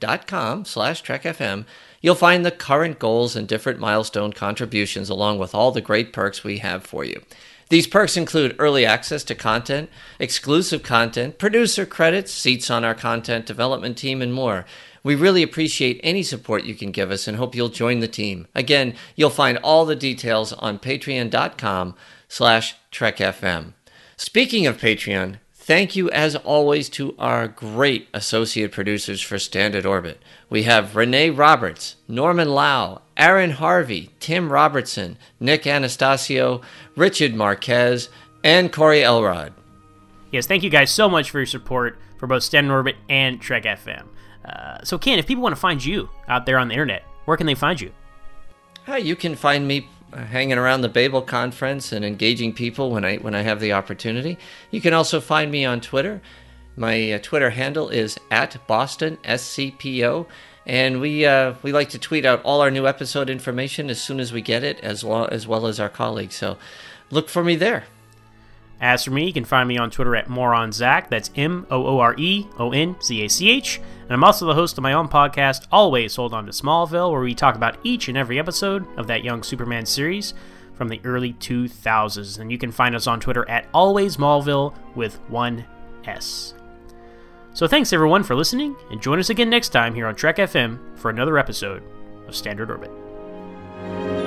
dot com slash TrekFM, you'll find the current goals and different milestone contributions along with all the great perks we have for you. These perks include early access to content, exclusive content, producer credits, seats on our content development team, and more. We really appreciate any support you can give us and hope you'll join the team. Again, you'll find all the details on patreon.com slash trekfm. Speaking of Patreon, thank you as always to our great associate producers for Standard Orbit. We have Renee Roberts, Norman Lao, Aaron Harvey, Tim Robertson, Nick Anastasio, Richard Marquez, and Corey Elrod. Yes, thank you guys so much for your support for both Standard Orbit and Trek FM. Uh, so, Ken, if people want to find you out there on the internet, where can they find you? Hi, you can find me hanging around the Babel conference and engaging people when I when I have the opportunity. You can also find me on Twitter. My uh, Twitter handle is at Boston SCPO, and we uh, we like to tweet out all our new episode information as soon as we get it, as well as well as our colleagues. So look for me there. As for me, you can find me on Twitter at MooreonZach. That's M O O R E O N Z A C H. And I'm also the host of my own podcast, Always Hold On to Smallville, where we talk about each and every episode of that Young Superman series from the early 2000s. And you can find us on Twitter at Always Smallville with one S. So thanks everyone for listening, and join us again next time here on Trek FM for another episode of Standard Orbit.